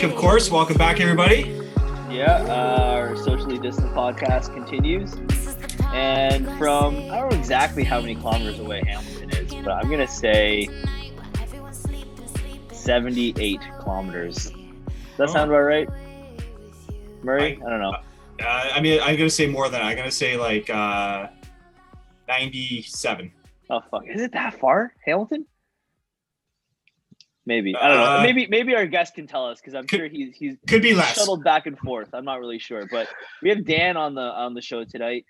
Mike, of course. Welcome back, everybody. Yeah, uh, our socially distant podcast continues. And from, I don't know exactly how many kilometers away Hamilton is, but I'm going to say 78 kilometers. Does that Oh. sound about right? Murray? I don't know. Uh, I mean, I'm gonna say more than that. I'm gonna say like uh, 97. Oh, fuck. Is it that far? Hamilton? Maybe. I don't know. Uh, Maybe maybe our guest can tell us because I'm could- sure he's he's Could be less. shuttled back and forth. I'm not really sure, but we have Dan on the on the show tonight,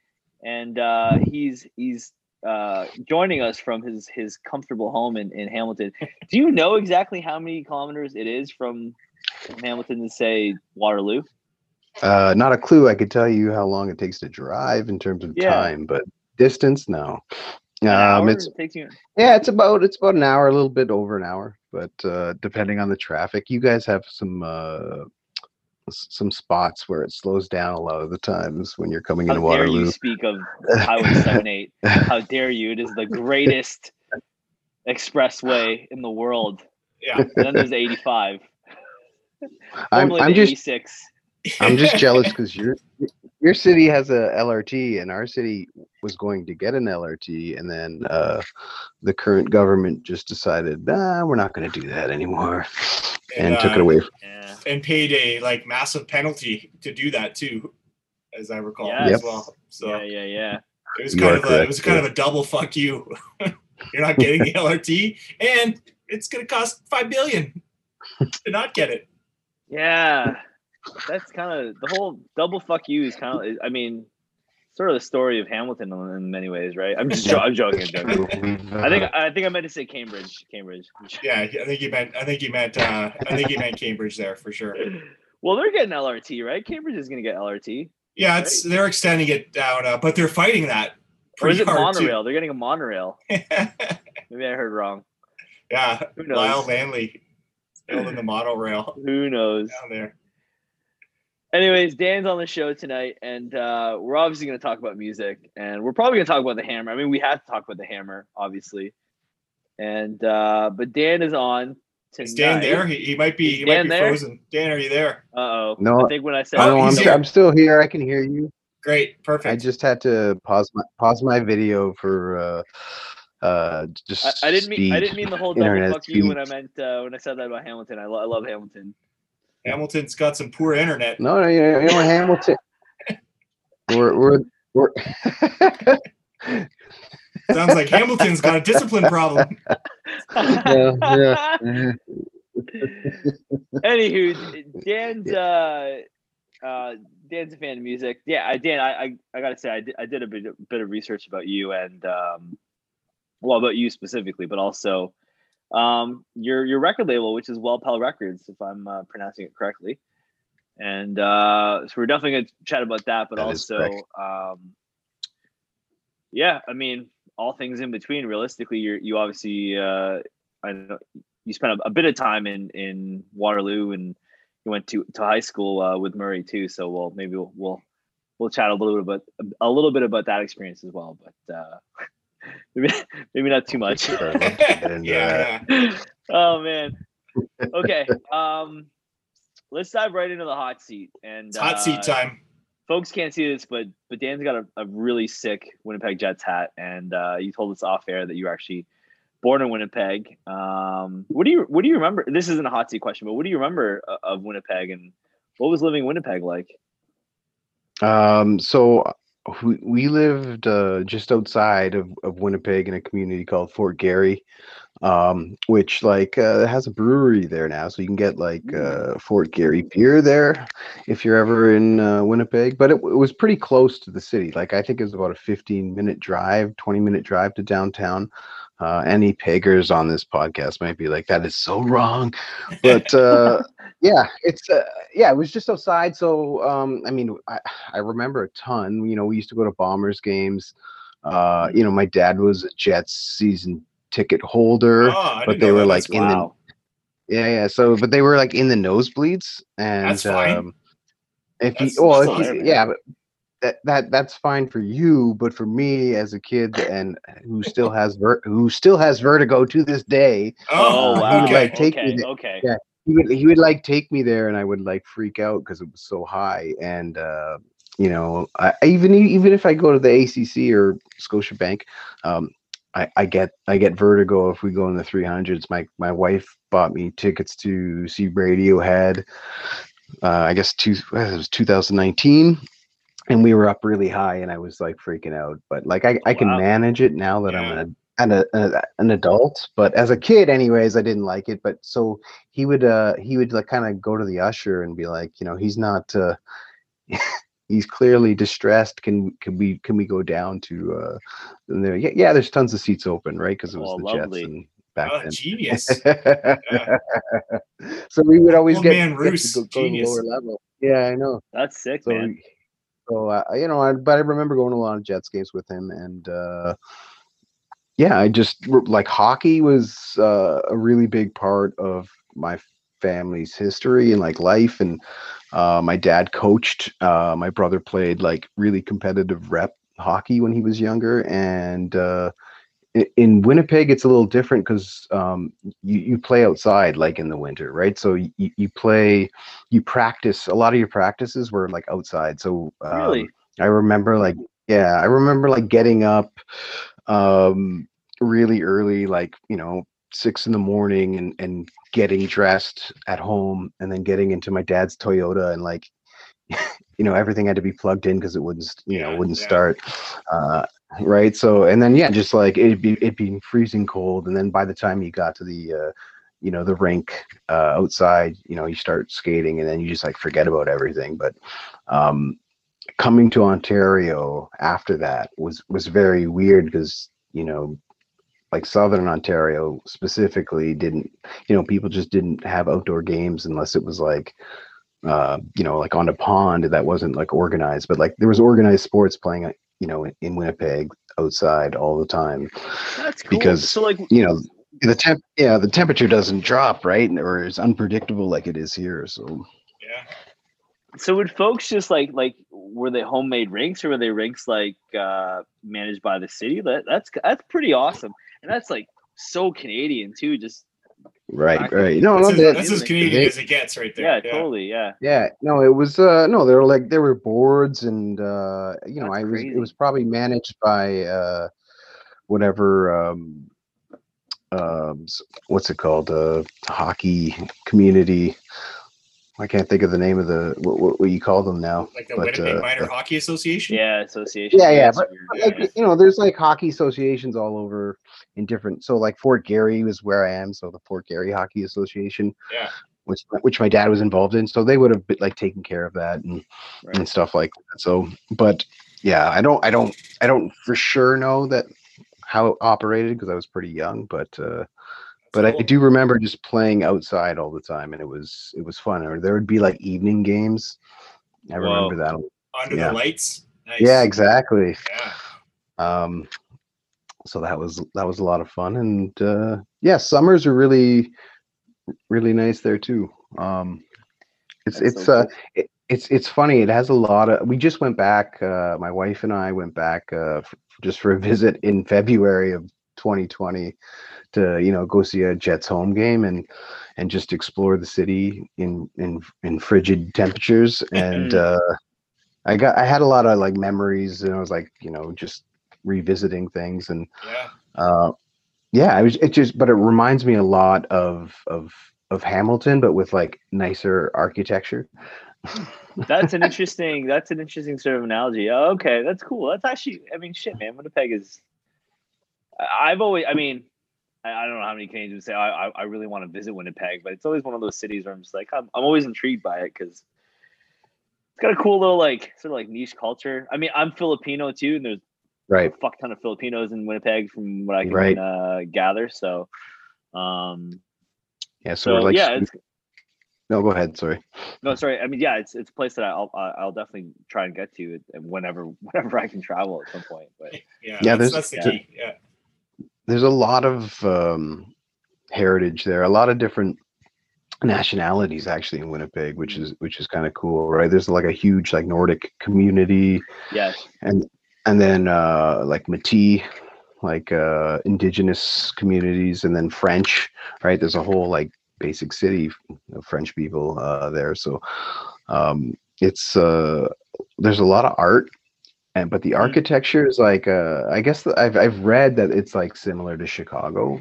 and uh, he's he's uh, joining us from his his comfortable home in, in Hamilton. Do you know exactly how many kilometers it is from, from Hamilton to say Waterloo? Uh, not a clue. I could tell you how long it takes to drive in terms of Yeah. time, but distance, no. Um, it's It takes you. yeah, it's about it's about an hour, a little bit over an hour, but uh, depending on the traffic, you guys have some uh, some spots where it slows down a lot of the times when you're coming How into dare you speak of Highway 78? How dare you? It is the greatest expressway in the world. Yeah. And then there's 85. I'm I'm the just 86. I'm just jealous because your your city has a LRT and our city was going to get an LRT and then uh, the current government just decided nah we're not going to do that anymore and, took it uh, away. Yeah. And paid a like massive penalty to do that too, as I recall Yes. as well. So Yeah, yeah, yeah. it was You kind are of a, it was kind yeah. of a double fuck you. You're not getting the LRT, and it's gonna cost five billion to not get it. Yeah, that's kind of the whole double fuck you is kind of. I mean, sort of the story of Hamilton in, many ways, right? I'm just I'm joking. I'm joking. I think I think I meant to say Cambridge. Cambridge. Yeah, I think you meant I think you meant uh, I think you meant Cambridge there for sure. Well, they're getting LRT, right? Cambridge is going to get LRT, Yeah, it's they're extending it down, uh, but they're fighting that or is it hard too. monorail? They're getting a monorail. Maybe I heard wrong. yeah, Who knows? Lyle Lanley building the monorail Who knows? down there. Anyways, Dan's on the show tonight, and uh, we're obviously going to talk about music, and we're probably going to talk about the Hammer. I mean, we have to talk about the Hammer, obviously, and uh, but Dan is on tonight. Is Dan there? He, he might be. He Dan might be there? frozen. Dan, are you there? Uh oh. No, I think when I said I Oh, know, I'm. I'm still here. I can hear you. Great, perfect. I just had to pause my pause my video for uh, uh, just. I, I didn't mean I didn't mean the whole double internet fuck you when I meant uh, when I said that about Hamilton. I, lo- I love Hamilton. Hamilton's got some poor internet. No, no, you know, you know Hamilton. we're we're we're. Sounds like Hamilton's got a discipline problem. yeah, yeah. Anywho, Dan's uh, uh, Dan's a fan of music. Yeah, I, Dan, I, I, I gotta say, I did, I did a bit, a bit of research about you and um, well, about you specifically, but also um, your your record label, which is Wel-Pel Records, if I'm uh, pronouncing it correctly. And uh, so we're definitely gonna chat about that, but That also, um, yeah, I mean, all things in between. Realistically, you're you obviously uh, I know you spent a, a bit of time in in Waterloo and you went to to high school uh, with Murray too. So we'll maybe we'll, we'll we'll chat a little bit about a little bit about that experience as well. But uh, maybe maybe not too much. Sure, I'd love to get into yeah, that. oh man. Okay. Um, let's dive right into the hot seat. And It's hot uh, seat time. folks can't see this, but but Dan's got a, a really sick Winnipeg Jets hat, and uh, you told us off air that you were actually born in Winnipeg. Um, what do you what do you remember? This isn't a hot seat question, but what do you remember of Winnipeg, and what was living in Winnipeg like? Um, so uh, we, we lived uh, just outside of, of Winnipeg in a community called Fort Garry, um, which like uh, has a brewery there now, so you can get like uh, Fort Garry beer there if you're ever in uh, Winnipeg. But it, it was pretty close to the city. Like I think it was about a 15 minute drive, 20 minute drive to downtown. Uh, any pagers on this podcast might be like, "That is so wrong," but uh, yeah, it's uh, yeah, it was just outside. So um, I mean, I, I remember a ton. You know, we used to go to Bombers games. Uh, you know, my dad was a Jets season ticket holder. Oh, but they were like in the yeah, yeah. So, but they were like in the nosebleeds, and That's fine. um, if That's- you well, if you, yeah, but that that that's fine for you, but for me as a kid and who still has ver- who still has vertigo to this day, Oh, Oh, wow. okay. like, take okay. me. Okay. Yeah. He would he would like take me there, and I would like freak out because it was so high. And uh, you know, I, I even even if I go to the ACC or Scotiabank, um, I, I get I get vertigo if we go in the 300s. My my wife bought me tickets to see Radiohead. Uh, I guess two it was 2019, and we were up really high, and I was like freaking out. But like I, I can Wow. manage it now that Yeah. I'm an an, a, a, an adult. But as a kid, anyways, I didn't like it. But so he would uh he would like kind of go to the usher and be like, you know, he's not. uh he's clearly distressed. Can can we can we go down to uh and there, yeah, yeah, there's tons of seats open, right? Because it was Oh, the lovely. Jets and back Oh, then. genius. so we would always Old get, man Roos, go, go to the genius. lower level. Yeah, I know. That's sick, So, man. so uh, you know, I, but I remember going to a lot of Jets games with him, and uh, yeah, I just like hockey was uh, a really big part of my family's history and like life. And uh, my dad coached. Uh, my brother played like really competitive rep hockey when he was younger, and uh, in Winnipeg, it's a little different because um, you, you play outside like in the winter, right? So you, you play, you practice. A lot of your practices were like outside. So um, Really? I remember like yeah, I remember like getting up um really early, like, you know, six in the morning and and getting dressed at home and then getting into my dad's Toyota and like you know, everything had to be plugged in because it wouldn't you know, Yeah, wouldn't yeah. start. Uh right. So and then yeah, just like it'd be it being freezing cold. And then by the time you got to the uh you know the rink uh outside you know you start skating and then you just like forget about everything but um coming to Ontario after that was was very weird because you know like southern Ontario specifically didn't you know people just didn't have outdoor games unless it was like uh you know like on a pond that wasn't like organized but like there was organized sports playing uh, you know in, in Winnipeg outside all the time That's cool. because, so like you know the temp yeah the temperature doesn't drop right or it's unpredictable like it is here so Yeah. so would folks just like like were they homemade rinks or were they rinks like uh managed by the city? That that's that's pretty awesome. And that's like so Canadian too. Just right right no That's, no as, that- that's as Canadian they- as it gets right there. yeah, there. totally, yeah. Yeah, no, it was uh no, there were like there were boards and uh you know, That's I was crazy. it was probably managed by uh whatever um um what's it called? Uh hockey community. I can't think of the name of the what what, what you call them now. Like the But, Winnipeg uh, Minor Hockey Association. Yeah, association. Yeah, yeah, that's but- weird. But, Yeah. you know, there's like hockey associations all over in different so like Fort Garry was where I am, so the Fort Garry Hockey Association. Yeah. Which which my dad was involved in. So they would have been like taken care of that and Right. and stuff like that. So, but yeah, I don't, I don't, I don't for sure know that how it operated because I was pretty young, but, uh, but I cool. do remember just playing outside all the time and it was, it was fun. Or there would be like evening games. I Whoa. remember that. Under Yeah. the lights. Nice. Yeah, exactly. Yeah. Um, so that was, that was a lot of fun. And, uh, yeah, summers are really, really nice there too. Um, it's, That's it's, so uh, it, it's it's funny. It has a lot of. We just went back. Uh, my wife and I went back uh, f- just for a visit in February of 2020 to you know go see a Jets home game and and just explore the city in in in frigid temperatures. And uh, I got I had a lot of like memories, and I was like you know just revisiting things and Yeah. uh, yeah, it was it just but it reminds me a lot of of of Hamilton, but with like nicer architecture. that's an interesting that's an interesting sort of analogy. Oh, okay, that's cool. That's actually I mean shit, man. Winnipeg is I've always I mean I, I don't know how many Canadians would say I, I I really want to visit Winnipeg, but it's always one of those cities where I'm just like I'm I'm always intrigued by it because it's got a cool little like sort of like niche culture. I mean I'm Filipino too, and there's Right. a fuck ton of Filipinos in Winnipeg from what I can Right. uh, gather. So um Yeah. So, so we're like, yeah, it's no, go ahead. Sorry. No, sorry. I mean, yeah, it's it's a place that I'll I- I'll definitely try and get to, whenever whenever I can travel at some point. But Yeah. Yeah, That's, there's- that's the yeah. key. Yeah. There's a lot of um, heritage there. A lot of different nationalities actually in Winnipeg, which is which is kind of cool, right? There's like a huge like Nordic community, Yes. and and then uh, like Métis, like uh, indigenous communities, and then French, right? There's a whole like basic city of French people uh, there, so um, it's uh, there's a lot of art. And but the Mhm. architecture is like uh, I guess that I've I've read that it's like similar to Chicago,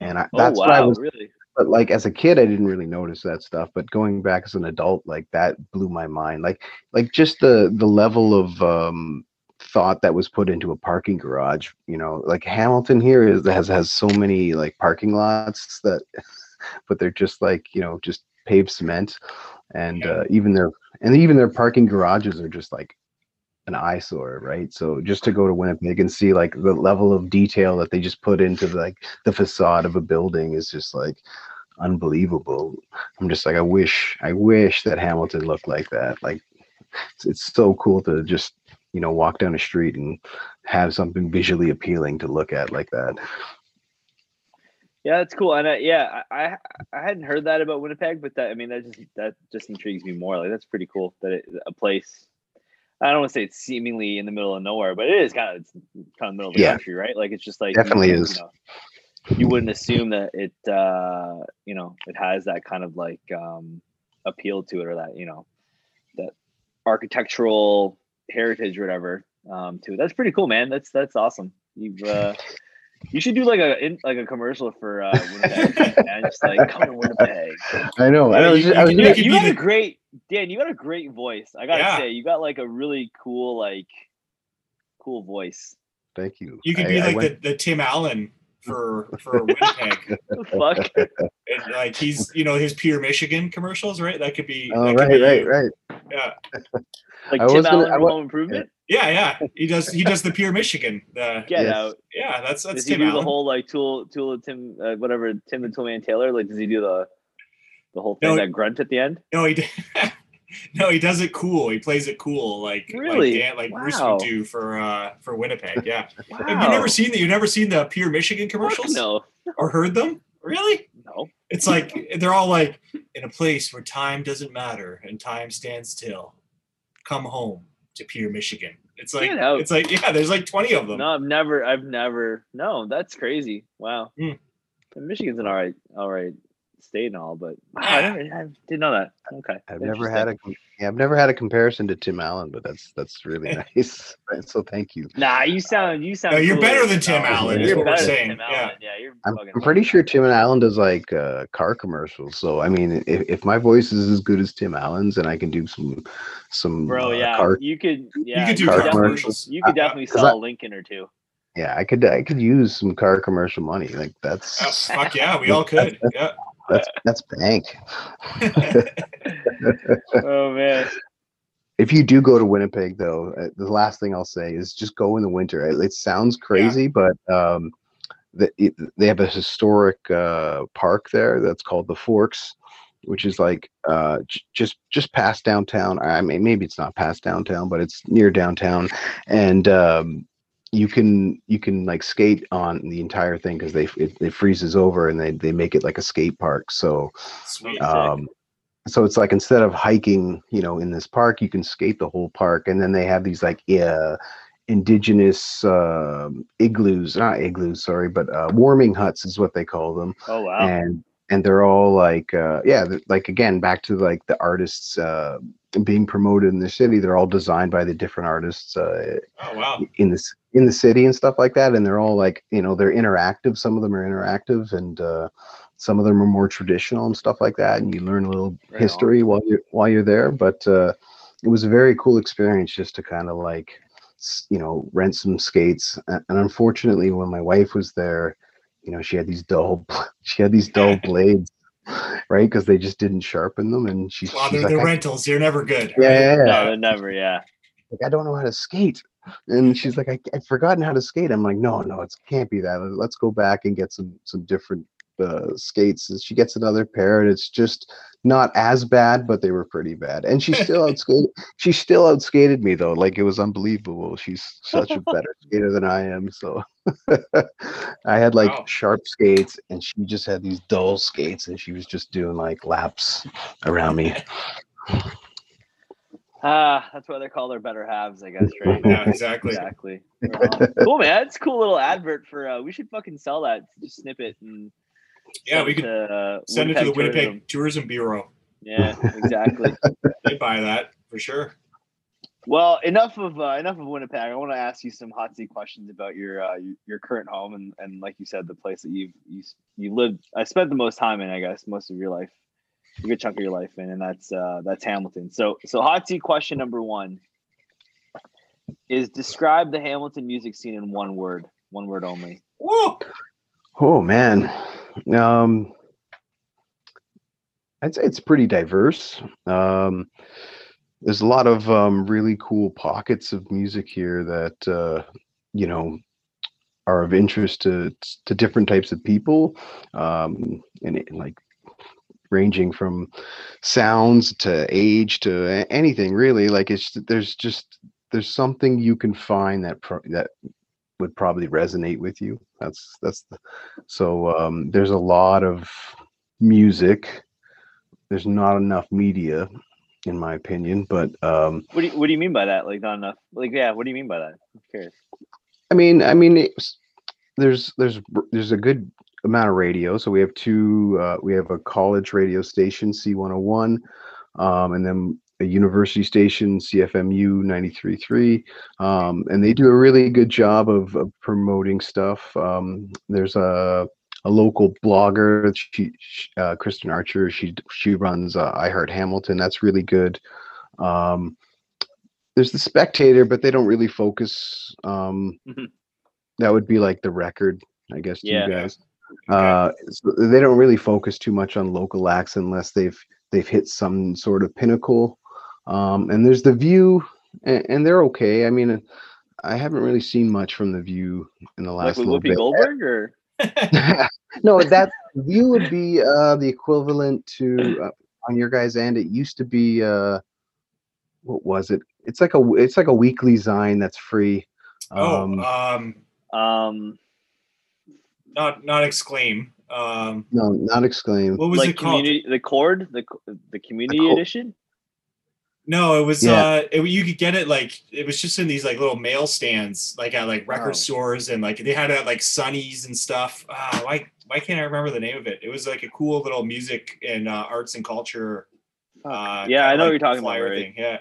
and I, Oh that's wow, what I was really? but like as a kid i didn't really notice that stuff but going back as an adult like that blew my mind like like just the the level of um thought that was put into a parking garage you know like hamilton here is has has so many like parking lots that but they're just like you know just paved cement and Yeah. uh, even their and even their parking garages are just like an eyesore right so just to go to winnipeg and see like the level of detail that they just put into like the facade of a building is just like unbelievable i'm just like i wish i wish that hamilton looked like that like it's, it's so cool to just you know walk down a street and have something visually appealing to look at like that Yeah, that's cool. And I, yeah, I, I I hadn't heard that about Winnipeg, but that I mean that just that just intrigues me more. Like that's pretty cool that it, a place. I don't want to say it's seemingly in the middle of nowhere, but it is kind of it's kind of middle of the Yeah. country, right? Like it's just like Definitely wouldn't, is. You, know, you wouldn't assume that it uh you know it has that kind of like um appeal to it or that you know that architectural heritage or whatever um to it. That's pretty cool, man. That's that's awesome. You've uh you should do like a in, like a commercial for uh Winnipeg and just like come to Winnipeg. i know i Yeah, was, you- just, I was You, make just- it you be got a great Dan. You got a great voice. I gotta Yeah. say, you got like a really cool like cool voice. thank you You could I- be I like went- the, the Tim Allen for for Winnipeg. The fuck. and like he's you know his Pure Michigan commercials, right? That could be. oh that could right be right right Yeah, like I Tim was gonna- Allen I from wa- Home Improvement. Yeah, yeah. He does. He does the Pure Michigan. The Get Yes. out. yeah, that's that's Does he do Allen. the whole like tool tool of Tim uh, whatever Tim the Toolman Taylor? Like does he do the the whole thing No. that grunt at the end? no, he. No, he does it cool. He plays it cool, like Really? like Dan, like Bruce would do for uh for Winnipeg. Yeah, Wow. have you never seen that? You've never seen the Pure Michigan Fuck commercials No, or heard them? Really? no. It's like they're all like in a place where time doesn't matter and time stands still. Come home to Pure Michigan. It's like it's like yeah, there's like 20 of them. No, I've never. I've never. No, that's crazy. Wow. Hmm. And Michigan's an all right, all right state and all, but wow, I, never, I didn't know that. Okay. I've never had Interesting. a yeah, I've never had a comparison to Tim Allen, but that's that's really nice. So thank you. Nah, you sound. You sound. No, you're cooler better than Tim Allen, is You're what we're better than saying, Tim yeah. Allen. Yeah, you're. I'm, I'm pretty sure Tim Allen does like uh, car commercials. So I mean, if, if my voice is as good as Tim Allen's, and I can do some some Bro, uh, yeah, car, you could. Yeah, you could do car car commercials. You could Uh, sell I- a Lincoln or two. yeah, I could I could use some car commercial money. Like Oh, that's fuck yeah, we all could. Yeah. That's that's bank. Oh man. If you do go to Winnipeg, though, uh, the last thing I'll say is just go in the winter. It, it sounds crazy, but um, the, it, they have a historic uh, park there that's called the Forks, which is like uh, j- just just past downtown. I mean, maybe it's not past downtown, but it's near downtown, and um, you can you can like skate on the entire thing because they it, it freezes over and they they make it like a skate park. So Sweet. Um, so it's like instead of hiking, you know, in this park, you can skate the whole park, and then they have these like uh, indigenous um igloos, not igloos, sorry, but uh, warming huts is what they call them, Oh wow. and and they're all like uh, yeah, like again back to like the artists uh, being promoted in the city. They're all designed by the different artists uh, oh wow. in this in the city and stuff like that and they're all like you know they're interactive some of them are interactive and uh some of them are more traditional and stuff like that and you learn a little Right on. history while you're while you're there but uh it was a very cool experience just to kind of like you know rent some skates and unfortunately when my wife was there you know she had these dull she had these dull blades right because they just didn't sharpen them and she, Well, she's they're like, the I, rentals. They're never good. yeah, yeah, yeah. No, they're never. Yeah. like I don't know how to skate. And she's like, I, I've forgotten how to skate. I'm like, no, no, it can't be that. Let's go back and get some some different uh, skates. And she gets another pair, and it's just not as bad, but they were pretty bad. And she still outskated. She still outskated me though. Like it was unbelievable. She's such a better skater than I am. So I had like Wow. sharp skates, and she just had these dull skates, and she was just doing like laps around me. Ah, that's why they're called their better halves, I guess, right? Yeah, exactly. Exactly. Cool, man. It's a cool little advert for. Uh, we should fucking sell that. Just snip it and Yeah, we it could to, uh, send it to the Winnipeg Winnipeg Tourism. Tourism Bureau. Yeah, exactly. They buy that for sure. Well, enough of uh, enough of Winnipeg. I want to ask you some hot seat questions about your uh, your, your current home and, and like you said, the place that you've you you lived. I spent the most time in, I guess, most of your life, a good chunk of your life in, and that's uh, that's Hamilton. So so hot seat question number one is describe the Hamilton music scene in one word, one word only. Whoa! Oh man, um, I'd say it's pretty diverse. Um, there's a lot of um, really cool pockets of music here that uh, you know are of interest to to different types of people, um, and it, like ranging from sounds to age to anything really. Like it's there's just there's something you can find that pro- that would probably resonate with you. That's that's the, so um, there's a lot of music. There's not enough media, in my opinion. But um, What do you, what do you mean by that? Like not enough? Like yeah, what do you mean by that? I'm curious. I mean, I mean, there's there's there's a good amount of radio. So we have two. Uh, we have a college radio station, C101, um, and then a university station, CFMU 93.3, um, and they do a really good job of, of promoting stuff. Um, there's a a local blogger, she, uh, Kristen Archer. She she runs uh, I Heart Hamilton. That's really good. Um, there's the Spectator, but they don't really focus. Um, Mhm. that would be like the record, I guess, to Yeah. you guys. Uh, so they don't really focus too much on local acts unless they've they've hit some sort of pinnacle. Um, and there's the View, and, and they're okay. I mean, I haven't really seen much from the View in the Like last with little Whoopi bit. Goldberg or no, that View would be uh, the equivalent to uh, on your guys' end. It used to be uh, what was it? It's like a it's like a weekly zine that's free. Oh, Um, um, um not not exclaim. Um, no, not exclaim. what was like it called? community the chord the the community co- edition. No, it was Yeah. uh it, you could get it like it was just in these like little mail stands, like at like record Oh. stores and like they had it at like Sunny's and stuff. Ah, why why can't I remember the name of it? It was like a cool little music and uh, arts and culture. Uh, Yeah, I know what you're talking about, right? thing, Yeah.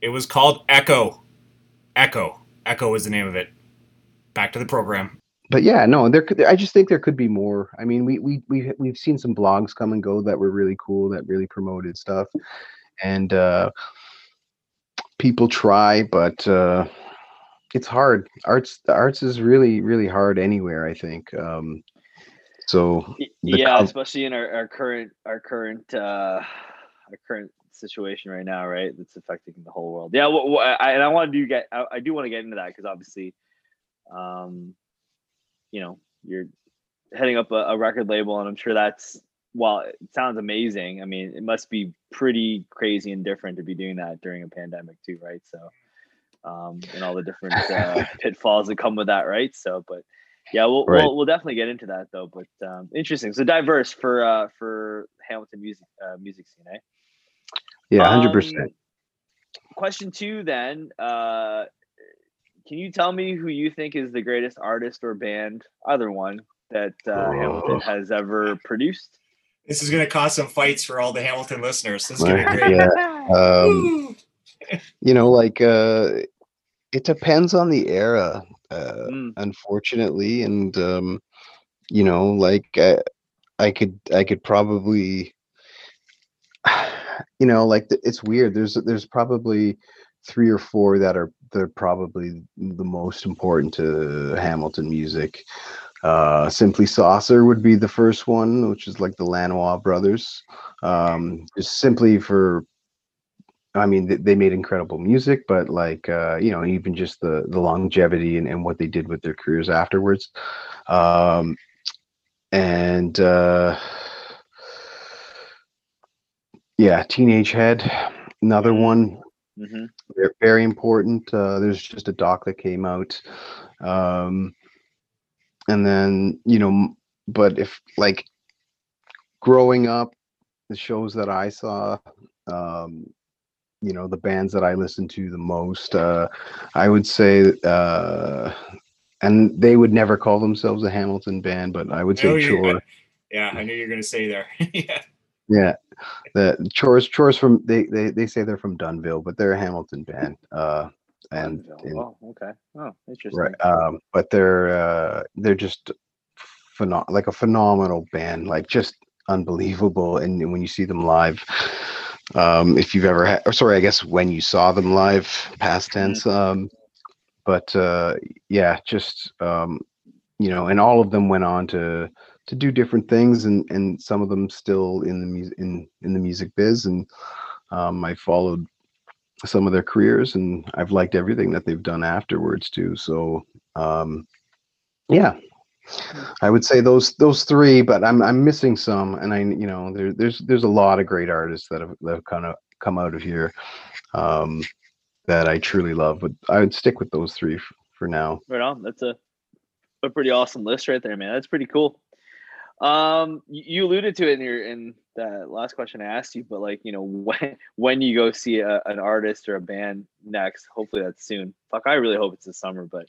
It was called Echo. Echo. Echo is the name of it. Back to the program. but yeah, no, there could. I just think there could be more. I mean, we we we we've seen some blogs come and go that were really cool that really promoted stuff, and uh, people try, but uh, it's hard. Arts the arts is really really hard anywhere. I think. Um, so yeah, com- especially in our, our current our current uh our current situation right now, right? That's affecting the whole world. Yeah, wh- wh- I, and I want to do get I, I do want to get into that because obviously, um, you know, you're heading up a, a record label, and I'm sure that's while it sounds amazing. I mean, it must be pretty crazy and different to be doing that during a pandemic too, right? So, um, and all the different uh, pitfalls that come with that, right? So, but yeah, we'll, Right. we'll we'll definitely get into that though. But um, interesting. So diverse for uh, for Hamilton music uh, music scene. Eh? yeah, hundred Um, percent. Question two, then. Uh, can you tell me who you think is the greatest artist or band, either one, that uh, Hamilton has ever produced? This is gonna cause some fights for all the Hamilton listeners. This is gonna be great. Yeah. Um, you know, like uh, it depends on the era. Uh, Mm, unfortunately and um you know like I, I could i could probably you know like th- it's weird there's there's probably three or four that are they're probably the most important to hamilton music uh simply saucer would be the first one which is like the lanois brothers. Um just simply for I mean, they, they made incredible music, but like, uh, you know, even just the the longevity and, and what they did with their careers afterwards. Um, and uh, yeah, Teenage Head, another one. Hmm They're very important. Uh, there's just a doc that came out, um, and then you know, but if like growing up, the shows that I saw, um, you know, the bands that I listened to the most, uh, I would say, uh, and they would never call themselves a Hamilton band, but I would I say you're- Chore. Yeah, I knew you were gonna say there. yeah. Yeah, the chores chores from they, they they say they're from Dunnville, but they're a Hamilton band. Uh, and, and oh, okay. Oh, interesting. right um but they're uh they're just phenom- like a phenomenal band like just unbelievable and when you see them live um if you've ever had or sorry i guess when you saw them live past tense um but uh yeah just um you know and all of them went on to to do different things and and some of them still in the music in in the music biz and um i followed some of their careers and I've liked everything that they've done afterwards too. So um yeah. I would say those those three, but I'm I'm missing some and I you know there there's there's a lot of great artists that have that have kind of come out of here um that I truly love, but I would stick with those three f- for now. Right on. That's a a pretty awesome list right there, man. That's pretty cool. Um, you alluded to it in your in the last question I asked you, but like you know when when you go see a, an artist or a band next, hopefully that's soon. Fuck, I really hope it's this summer. But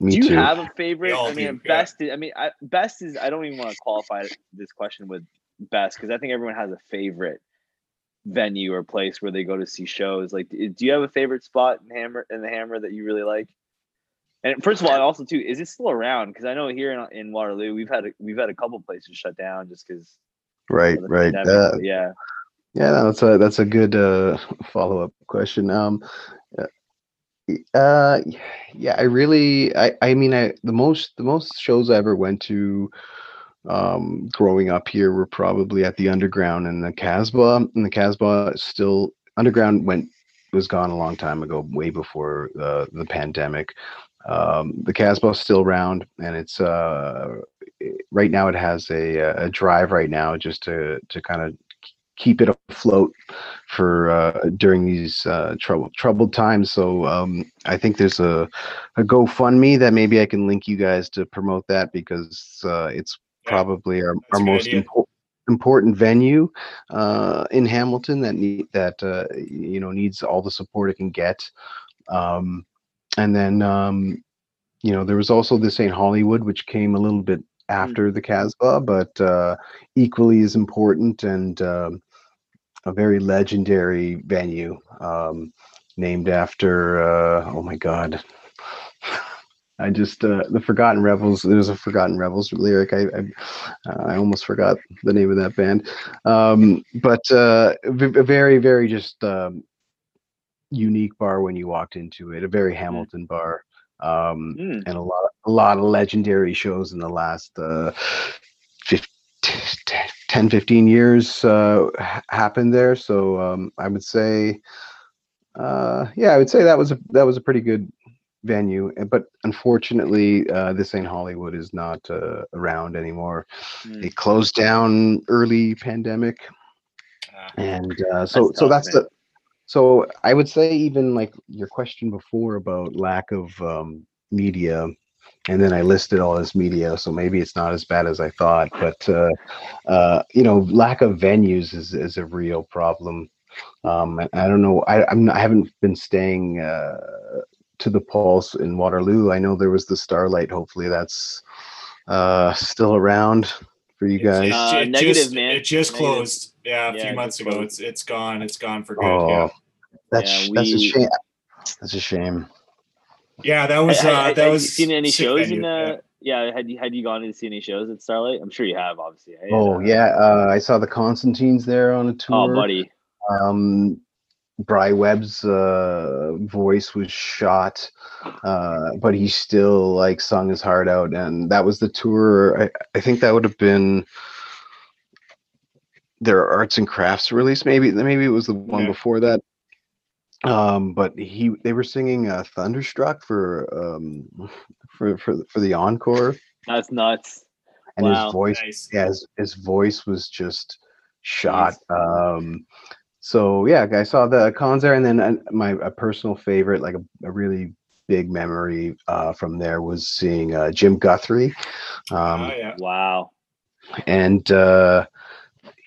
Me do you too. have a favorite? I mean, do, yeah. best. Is, I mean, I, best is. I don't even want to qualify this question with best because I think everyone has a favorite venue or place where they go to see shows. Like, do do you have a favorite spot in Hammer in the Hammer that you really like? And first of all, also too, is it still around? Because I know here in, in Waterloo, we've had a, we've had a couple places shut down just because. right, right. Uh, yeah. Yeah, that's a that's a good uh, follow up question. Um, uh, yeah, I really, I, I mean, I the most the most shows I ever went to, um, growing up here were probably at the Underground and the Casbah, and the Casbah is still Underground went was gone a long time ago, way before uh, the pandemic. Um, the Casbah is still around, and it's uh, right now it has a a drive right now just to to kind of keep it afloat for uh, during these uh, trouble troubled times. So um, I think there's a a GoFundMe that maybe I can link you guys to promote that because uh, it's Yeah, probably our, our most important important venue uh, in Hamilton that need that uh, you know needs all the support it can get. Um, and then um, you know there was also This Ain't Hollywood, which came a little bit after the Casbah, but uh, equally as important and um, a very legendary venue um, named after uh, oh my god. I just uh, the forgotten rebels there's a forgotten rebels lyric. I i, uh, I almost forgot the name of that band. Um, but uh, v- very very just um, unique bar when you walked into it a very hamilton bar um, Mm. and a lot a lot of legendary shows in the last uh 15, 10 15 years uh happened there. So um i would say uh yeah i would say that was a that was a pretty good venue uh, but unfortunately uh this ain't hollywood is not uh, around anymore. Mm. it closed down early pandemic. Uh, and uh, so That's so that's the so i would say even like your question before about lack of um, media and then i listed all this media so maybe it's not as bad as i thought but uh, uh, you know lack of venues is, is a real problem. Um, i don't know I, I'm not, I haven't been staying uh, to the pulse in waterloo. I know there was the starlight hopefully that's uh, still around for you guys it, Uh, it negative, just, man. It just Negative. closed. Yeah, a Yeah, few months ago. closed. It's it's gone. It's gone for good. Oh, Yeah. that's Yeah, that's a shame. That's a shame. Yeah, that was Had- uh, had- that had was you seen any shows venue, in yeah. uh yeah. had you had you gone to see any shows at Starlight? I'm sure you have, obviously. Oh Uh, yeah, uh, I saw the Constantines there on a tour. Oh, buddy. Um, Bry Webb's uh, voice was shot, uh, but he still like sung his heart out, and that was the tour. I, I think that would have been their arts and crafts release. Maybe maybe it was the one Yeah. before that. Um, but he they were singing uh, "Thunderstruck" for um for for for the encore. That's nuts. and Wow. his voice Nice. yeah, his, his voice was just shot. Um, so yeah, I saw the cons there, and then uh, my a personal favorite, like a, a really big memory uh, from there, was seeing uh, Jim Guthrie, um, oh yeah. Wow. and uh,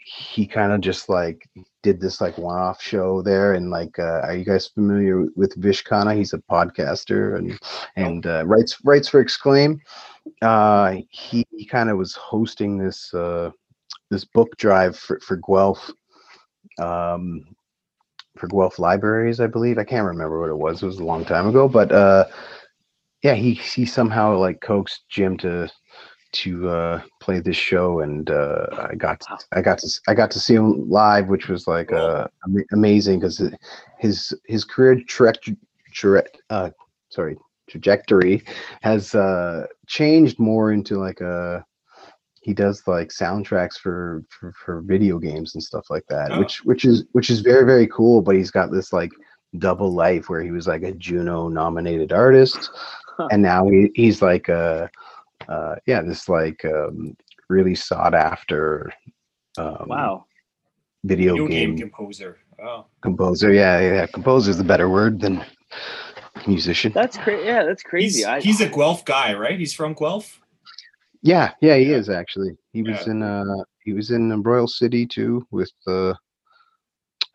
he kind of just like did this like one-off show there, and like, uh, are you guys familiar with Vish Khanna? He's a podcaster and and uh, writes writes for Exclaim. Uh, he, he kind of was hosting this uh, this book drive for, for Guelph um, for Guelph Libraries, I believe. I can't remember what it was. It was a long time ago, but uh, yeah, he he somehow like coaxed Jim to to uh, play this show, and uh, I got to, I got to I got to see him live, which was like uh, amazing because his his career track uh, sorry trajectory has uh, changed more into like a he does like soundtracks for, for for video games and stuff like that Oh. which which is which is very very cool but he's got this like double life where he was like a juno nominated artist and now he, he's like a uh yeah this like um really sought after um Wow. video, Video game, game composer. Oh. composer yeah yeah composer is the better word than musician That's crazy. Yeah, that's crazy. He's, I, he's a Guelph guy, right? He's from Guelph. Yeah, yeah, he Yeah. is actually. He was in uh he was in um, Royal City too with uh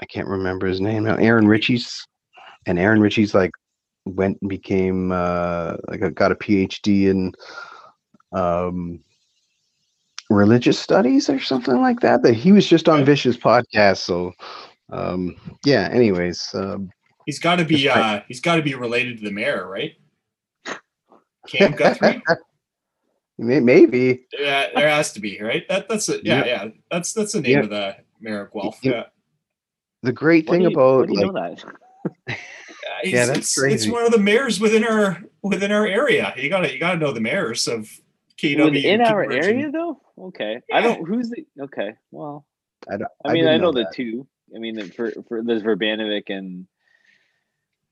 I can't remember his name now. Aaron Riches and Aaron Riches like went and became uh like a, got a PhD in um religious studies or something like that. That he was just on Okay. Vish's podcast, so um yeah, anyways, um He's got to be. Uh, he's got to be related to the mayor, right? Cam Guthrie. may- maybe yeah, there has to be, right? That that's a, yeah, Yep. yeah. That's that's the name Yep. of the mayor of Guelph. Yep. Yeah. the great thing you- about why do you like that? Yeah, Yeah, that's it's, crazy. It's one of the mayors within our within our area. You gotta you gotta know the mayors of KW. Within our Cambridge area, and- though. Okay. Yeah. I don't. Who's the? Okay. Well, I, don't, I mean, I, didn't know, the two. I mean, for for there's Vrbanovic and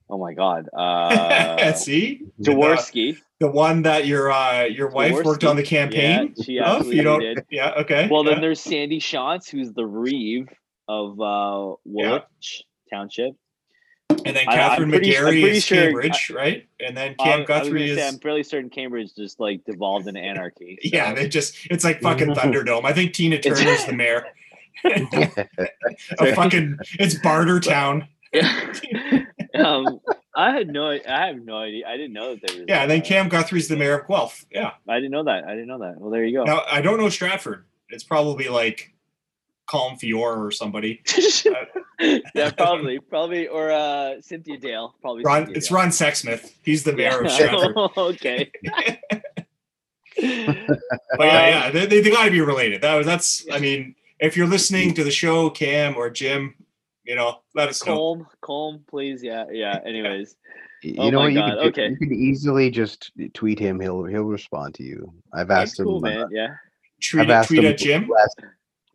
oh my god, uh, See, Jaworsky. the one that your uh your wife worked on the campaign. Yeah, she Oh, if absolutely you don't, did. yeah, okay. Well, then there's Sandy Shantz, who's the Reeve of uh, Woolwich Township. and then Kathryn I'm McGarry pretty is sure- Cambridge, right? And then Cam I was Guthrie gonna is say, I'm fairly certain Cambridge just like devolved into anarchy. so- yeah. They just it's like fucking Thunderdome. I think Tina It's- Turner's the mayor. A fucking it's Barter Town. Um, I had no, I have no idea. I didn't know that there was. Yeah, and then uh, Cam Guthrie's the mayor of Guelph. Yeah. I didn't know that. I didn't know that. Well, there you go. Now I don't know Stratford. It's probably like Colm Feore or somebody. yeah, probably, probably, or uh, Cynthia Dale, probably. Ron, Cynthia it's Dale. Ron Sexsmith. He's the mayor of Stratford. okay. But yeah, yeah, they, they, they got to be related. That was that's. I mean, if you're listening to the show, Cam or Jim, you know, let us know. Calm, calm, please. Yeah, yeah. Anyways, You Oh know what? You God, could, okay. you could easily just tweet him. He'll he'll respond to you. I've that's asked him. cool, uh, man. Yeah. Tweet, I've asked tweet him. at Jim. last-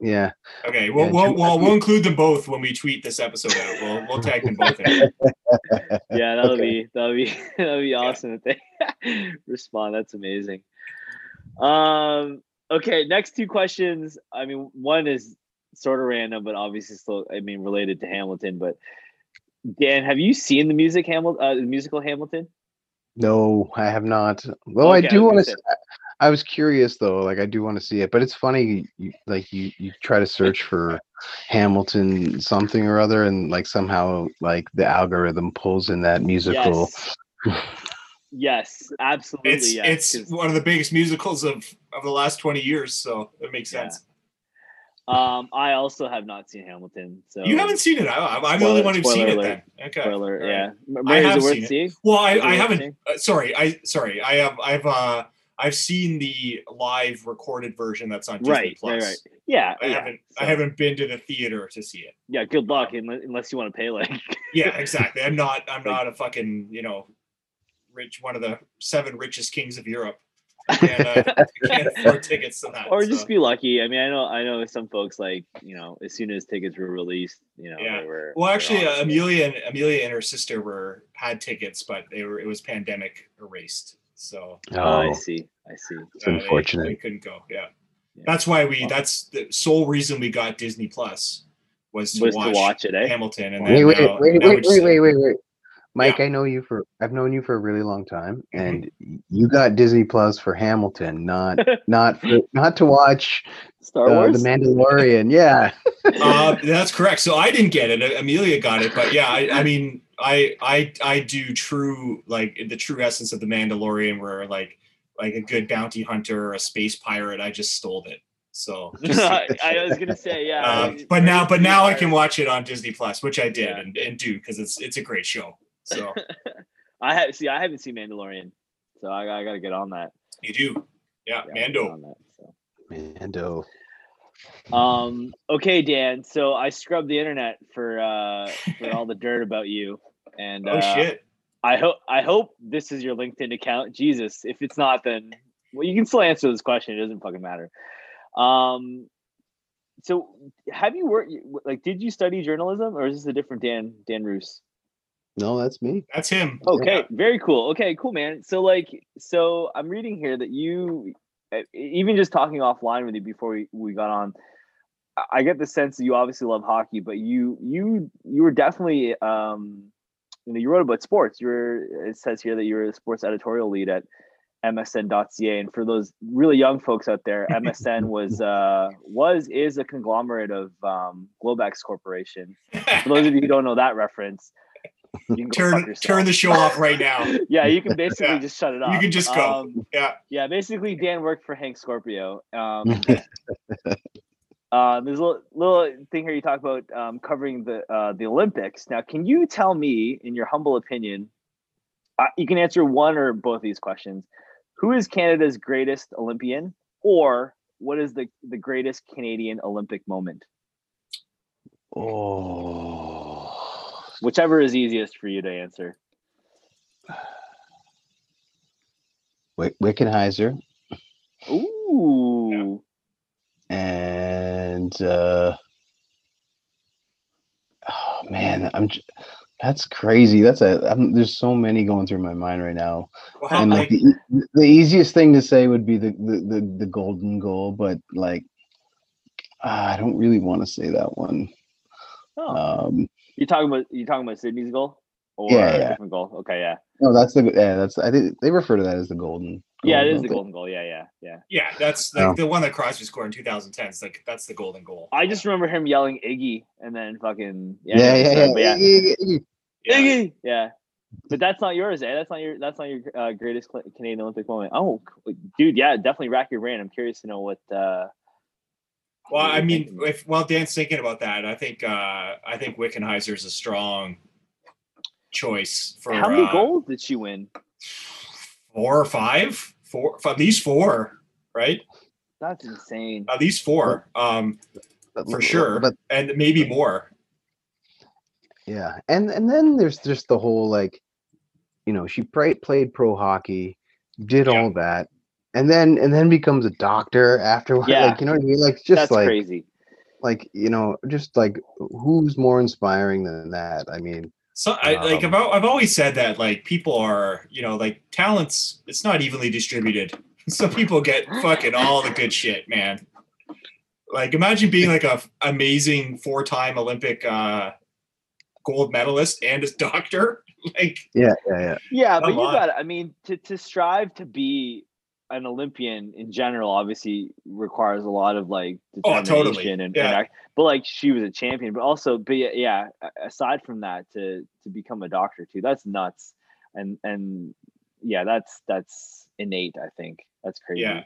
yeah, Okay, we'll Yeah, we'll, we'll we'll include them both when we tweet this episode out. We'll we'll tag them both in. Yeah, that'll Okay. be that'll be that'll be awesome if they respond. That's amazing. Um. Okay. Next two questions. I mean, one is sort of random, but obviously still, I mean, related to Hamilton. But Dan, have you seen the music Hamilton? Uh, the musical Hamilton? no, I have not. Well, Okay, I do want gonna. I was curious though. Like I do want to see it, but it's funny. You, like you you try to search for Hamilton something or other, and like somehow like the algorithm pulls in that musical. Yes. Yes, absolutely. It's yes, it's 'cause, one of the biggest musicals of of the last twenty years, so it makes Yeah. sense. Um, I also have not seen Hamilton. So You haven't seen it. I, I'm the only one who's seen spoiler it. Then okay. spoiler. Right. Yeah, I Mary, is have seen it. seeing? Well, I, I haven't. Uh, sorry, I sorry. I have I've uh I've seen the live recorded version that's on Disney Right, Plus. right, right. Yeah, I yeah, haven't I haven't been to the theater to see it. Yeah, good luck unless, unless you want to pay like. Yeah, exactly. I'm not I'm not a fucking you know rich one of the seven richest kings of Europe. I can't, uh, can't afford tickets to that. or so. just be lucky. I mean, I know, I know some folks like you know, as soon as tickets were released, you know, Yeah. they were. Well, they were actually, uh. Amelia and Amelia and her sister were had tickets, but they were it was pandemic erased, so Oh, I Oh, see. I see. it's uh, they- unfortunate. They, couldn't go. Yeah. That's why we. That's the sole reason we got Disney Plus was to, Was watch, to watch it, eh? Hamilton. And then Wait, wait, now- wait, now we wait, wait, wait, wait, wait. Mike, I know you for I've known you for a really long time, and you got Disney Plus for Hamilton, not not for, not to watch Star uh, Wars. the Mandalorian. Yeah, uh, that's correct. So I didn't get it. Amelia got it, but yeah, I, I mean, I, I, I do true like the true essence of the Mandalorian, where like, like a good bounty hunter or a space pirate. I just stole it. So, I, I was gonna say yeah. uh, but now, but now I can watch it on Disney Plus, which I did Yeah. and, and do because it's it's a great show. So I have see. I haven't seen Mandalorian, so I, I got to get on that. you do, yeah, Yeah, Mando. on that, so. Mando. Um. Okay, Dan. So I scrubbed the internet for uh for all the dirt about you, and Oh uh, shit! I hope I hope this is your LinkedIn account. Jesus, if it's not, then well, you can still answer this question. It doesn't fucking matter. Um. So, have you worked? Like, did you study journalism, or is this a different Dan Dan Roos? No, that's me. That's him. Okay, Yeah. very cool. Okay, cool, man. So, like, so I'm reading here that you, uh, even just talking offline with you before we, we got on, I- I get the sense that you obviously love hockey, but you you you were definitely um, you know, you wrote about sports. You were it says here that you were a sports editorial lead at MSN.ca, and for those really young folks out there, MSN was uh was is a conglomerate of um, Globex Corporation. For those of you who don't know that reference, turn turn the show off right now. yeah, you can basically Yeah. just shut it off. You can just go. Um, Yeah. yeah, basically, Dan worked for Hank Scorpio. Um, uh, there's a little, little thing here you talk about um, covering the uh, the Olympics. Now, can you tell me, in your humble opinion, uh, you can answer one or both of these questions. Who is Canada's greatest Olympian, or what is the the greatest Canadian Olympic moment? Oh, Whichever is easiest for you to answer. Wick- Wickenheiser Ooh, and uh, oh man, I'm. j- That's crazy. That's a. I'm, there's so many going through my mind right now. Well, and like, like the, e- the easiest thing to say would be the the the, the golden goal, but like ah, I don't really want to say that one. oh. Um, you talking about you talking about Sydney's goal or Yeah, a yeah. different goal? Okay, yeah. no, that's the yeah, that's I think they refer to that as the golden. Yeah, it goal, is the don't golden goal. Yeah, yeah, yeah. yeah, that's like Oh. the one that Crosby scored in 2010. It's like that's the golden goal. I just remember him yelling Iggy and then fucking Yeah, yeah, yeah, but yeah. yeah, yeah, Yeah. Iggy, yeah. But that's not yours, eh? That's not your. That's not your uh, greatest Canadian Olympic moment. Oh, dude, yeah, definitely rack your brain. I'm curious to know what. uh Well, I mean, if while Dan's thinking about that, I think uh I think Wickenheiser is a strong choice for how many uh, goals did she win? four or five, four, at least four, right? That's insane. At least four, um, But- for sure, But and maybe more. yeah, and and then there's just the whole like, you know, she played played pro hockey, did Yeah. all that, and then and then becomes a doctor afterward. Yeah. Like you know what I mean? Like just That's like crazy. like you know, just like who's more inspiring than that? I mean, So I like Um, I've, I've always said that like people are you know like talents it's not evenly distributed. Some people get fucking all the good shit, man. Like imagine being like a f- amazing four time Olympic uh, gold medalist and a doctor. Like yeah, yeah, yeah. Yeah, but you on. got. I mean, to to strive to be an Olympian in general, obviously requires a lot of like Oh, determination totally. and, and Yeah. act- but like she was a champion, but also, but yeah, yeah, aside from that, to to become a doctor too, that's nuts. And and yeah, that's that's innate. I think that's crazy. yeah.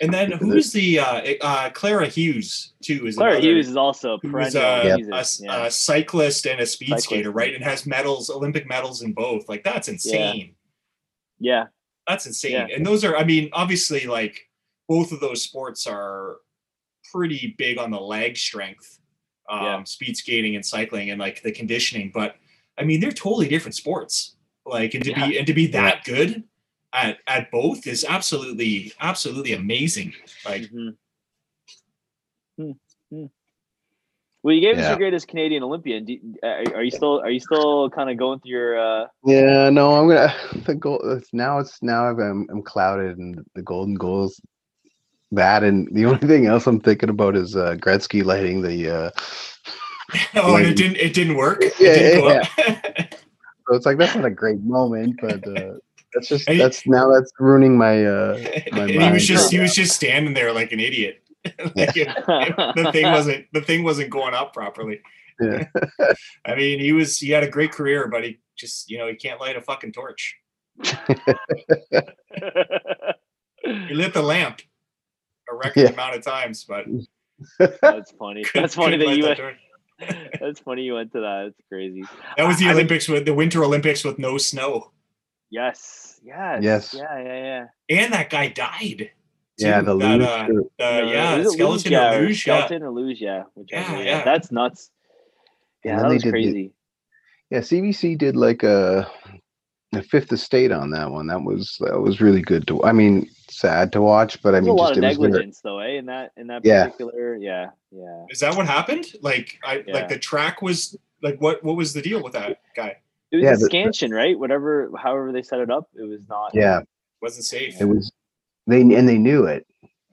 And then who's the uh, uh, Clara Hughes too? Is Clara another- Hughes is also who was perennial. a, Jesus, a, yeah. a cyclist and a speed Cyclist. skater, right? And has medals, Olympic medals in both. Like that's insane. yeah, That's insane. Yeah. And those are, I mean, obviously, like both of those sports are pretty big on the leg strength, um, Yeah. speed skating and cycling, and like the conditioning. But I mean, they're totally different sports. Like, and to be and to be that good at at both is absolutely absolutely amazing. Like, Mhm. Hmm, hmm. Well, you gave us your greatest Canadian Olympian. Do, are, are you still are you still kind of going through your? uh Yeah, no, I'm gonna the goal. It's now it's now I'm I'm clouded and the golden goals. that, and the only thing else I'm thinking about is uh, Gretzky lighting the. Uh, oh, and it didn't. It didn't work. It Yeah, didn't go yeah. so it's like that's not a great moment, but uh, that's just And he- that's now that's ruining my. Uh, my and he was just he was just standing there like an idiot. like it- the thing wasn't the thing wasn't going up properly. Yeah. I mean, he was he had a great career, but he just you know he can't light a fucking torch. He lit the lamp a record Yeah. amount of times, but That's funny. couldn't- That's funny that you. Went, that's funny you went to that. That's crazy. That was the I mean- Olympics with the Winter Olympics with no snow, Yes. Yes. Yes. Yeah. Yeah. Yeah. and that guy died. Yeah, the that, luge uh, shirt. uh, yeah, was it skeleton yeah, or or luge, yeah. skeleton or luge, yeah. whichever, Yeah, yeah. That's nuts. Yeah, then that was did the- crazy. Yeah, CBC did like a, a fifth estate on that one. That was that was really good to. I mean, sad to watch, but I There's mean, a lot just of it was very- negligence, though, eh? In that, in that Yeah. particular, yeah, yeah. Is that what happened? Like, I Yeah. like the track was like what? What was the deal with that guy? It was Yeah, a the- scansion, right? Whatever, however they set it up, it was not. Yeah, Wasn't safe. it was. They and they knew it,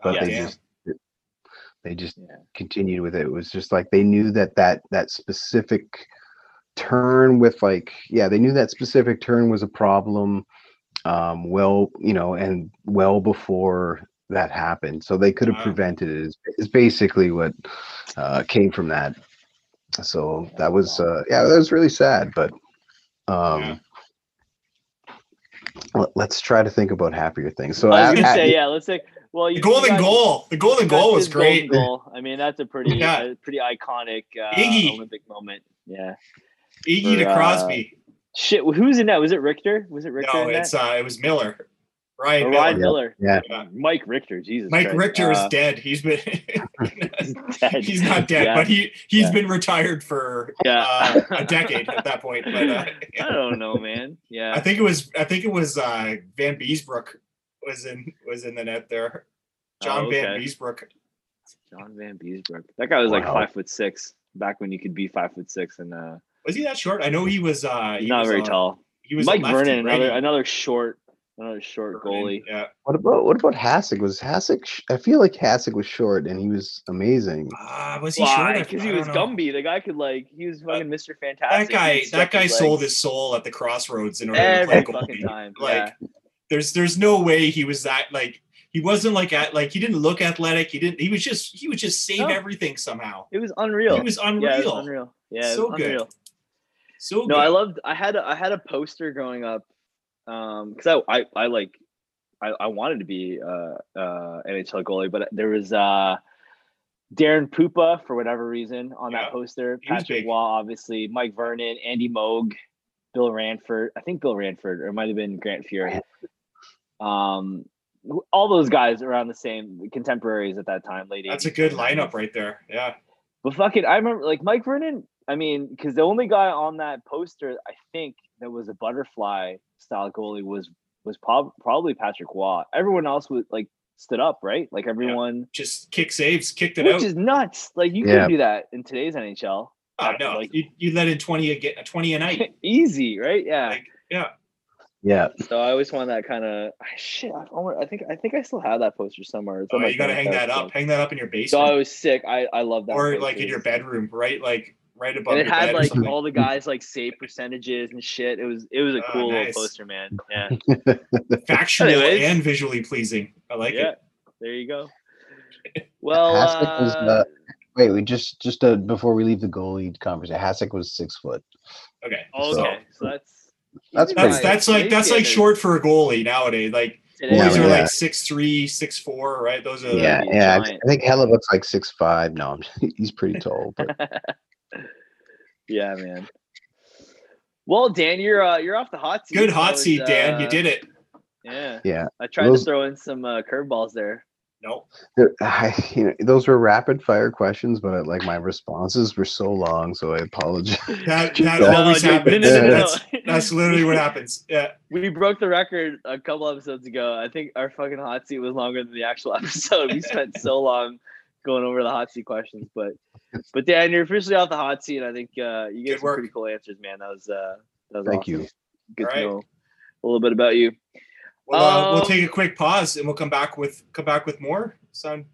but Oh, they damn. just they just Yeah. continued with it. It was just like they knew that that that specific turn with like yeah they knew that specific turn was a problem um well you know and well before that happened so they could have Wow. prevented it is, is basically what uh came from that so that was uh yeah that was really sad but um Yeah. Let- let's try to think about happier things so I was gonna at- say, yeah. Let's say, well, The golden you guys- goal. The golden goal was did golden great. Goal. I mean, that's a pretty, Yeah. a pretty iconic uh, Iggy. Olympic moment. Yeah. Iggy to for, uh, Crosby. Shit, who's in that? Was it Richter? Was it Richter? No, it's that? uh, it was Miller. Ryan Or Miller. Miller. yeah Yeah. Mike Richter. Jesus. Mike Christ. Richter Uh, is dead. He's been dead. he's not dead, Yeah. but he he's Yeah. been retired for Yeah. uh, a decade at that point. But uh, I don't know, man. Yeah. I think it was I think it was uh, Vanbiesbrouck was in was in the net there. John Oh, Van okay. Beesbrook. John Van Beesbrook. That guy was like five foot six back when you could be five foot six and uh Was he that short? I know he was. Uh, he's he not was very a- tall. He was a Mike Vernon, another another short another short goalie. Yeah. what about what about Hasek? Was Hasek? sh- I feel like Hasek was short and he was amazing. Uh, was he short? Why? I- Because he was know. Gumby. The guy could like he was fucking Mr. Fantastic. That guy, that guy his sold his soul at the crossroads in order to every play fucking goalie. time. Like, yeah. there's there's no way he was that like he wasn't like at like he didn't look athletic. He didn't. He was just he would just save No. everything somehow. It was unreal. He was unreal. Yeah, it was unreal. Yeah, it So was good. unreal. So No, good. I loved. I had a, I had a poster growing up, um, because I, I I like, I, I wanted to be uh uh NHL goalie, but there was uh Daren Puppa for whatever reason on Yeah, that poster. Patrick. Roy, obviously, Mike Vernon, Andy Moog, Bill Ranford. I think Bill Ranford, or it might have been Grant Fuhr. Um, all those guys around the same contemporaries at that time. lady. That's a good lineup right there. Yeah. But fucking, I remember like Mike Vernon. I mean, because the only guy on that poster, I think, that was a butterfly style goalie was was prob- probably Patrick Roy. Everyone else was like stood up, right? Like everyone, Just kick saves, kicked it which out. Which is nuts. Like you Yeah. couldn't do that in today's NHL. oh no, like- you, you let in twenty a get twenty a night. Easy, right? Yeah. Like, yeah. Yeah, so I always wanted that kind of shit. I, I think I think I still have that poster somewhere. It's Oh, you gotta hang that up. so- Hang that up in your basement. So. I was sick. I I love that. or poster. like in your bedroom, right? Like right above and it had like all the guys like save percentages and shit. It was it was a Oh, cool nice. little poster, man. Yeah, factual Anyways. and visually pleasing. I like yeah. it. There you go. Well, Hasek was, uh, uh, wait, we just just uh, before we leave the goalie conversation, Hasek was six foot. Okay. oh, So okay, so that's That's that's pretty- that's like that's like short for a goalie nowadays. Like today. Yeah, boys are yeah. like six three, six four, right? Those are yeah, yeah. I- giant. I think Hellebuyck's like six five. No, I'm- he's pretty tall. But yeah, man. Well, Dan, you're uh, you're off the hot seat. good hot was, seat, Dan. You uh, did it. Yeah, yeah, I tried Those- to throw in some uh, curveballs there. Nope. I, you know, those were rapid fire questions, but like my responses were so long, so I apologize. That that No, always dude, happens. no, no, no, no. That's that's literally what happens. Yeah. We broke the record a couple episodes ago. I think our fucking hot seat was longer than the actual episode. We spent so long going over the hot seat questions, but but Dan, you're officially off the hot seat. I think uh, you Good gave some work. pretty cool answers, man. That was uh, that was Thank awesome. you. Good All to right. know a little bit about you. Well, uh, we'll Um, take a quick pause and we'll come back with come back with more. son?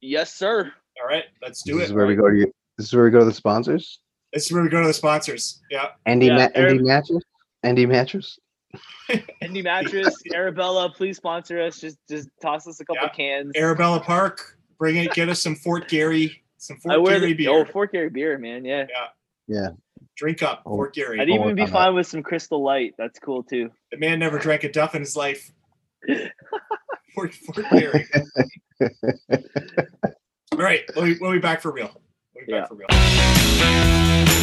Yes, sir. All right, let's do it this it. is where we go to get, this is where we go to the sponsors. This is where we go to the sponsors. Yeah. Andy Yeah, Ma- Andy Eric- mattress. Andy mattress. Andy Mattress, Arabella, please sponsor us. Just just toss us a couple Yeah. cans. Arabella Park, bring it. Get us some Fort Garry, some I Fort wear Garry the beer. oh Fort Garry beer, man. Yeah, Yeah. Yeah. Drink up, Oh. Fort Garry. I'd even work be on that. fine with some Crystal Light. That's cool too. The man never drank a duff in his life. Fort, Fort Garry. All right, we'll be, we'll be back for real. We'll be Yeah. back for real.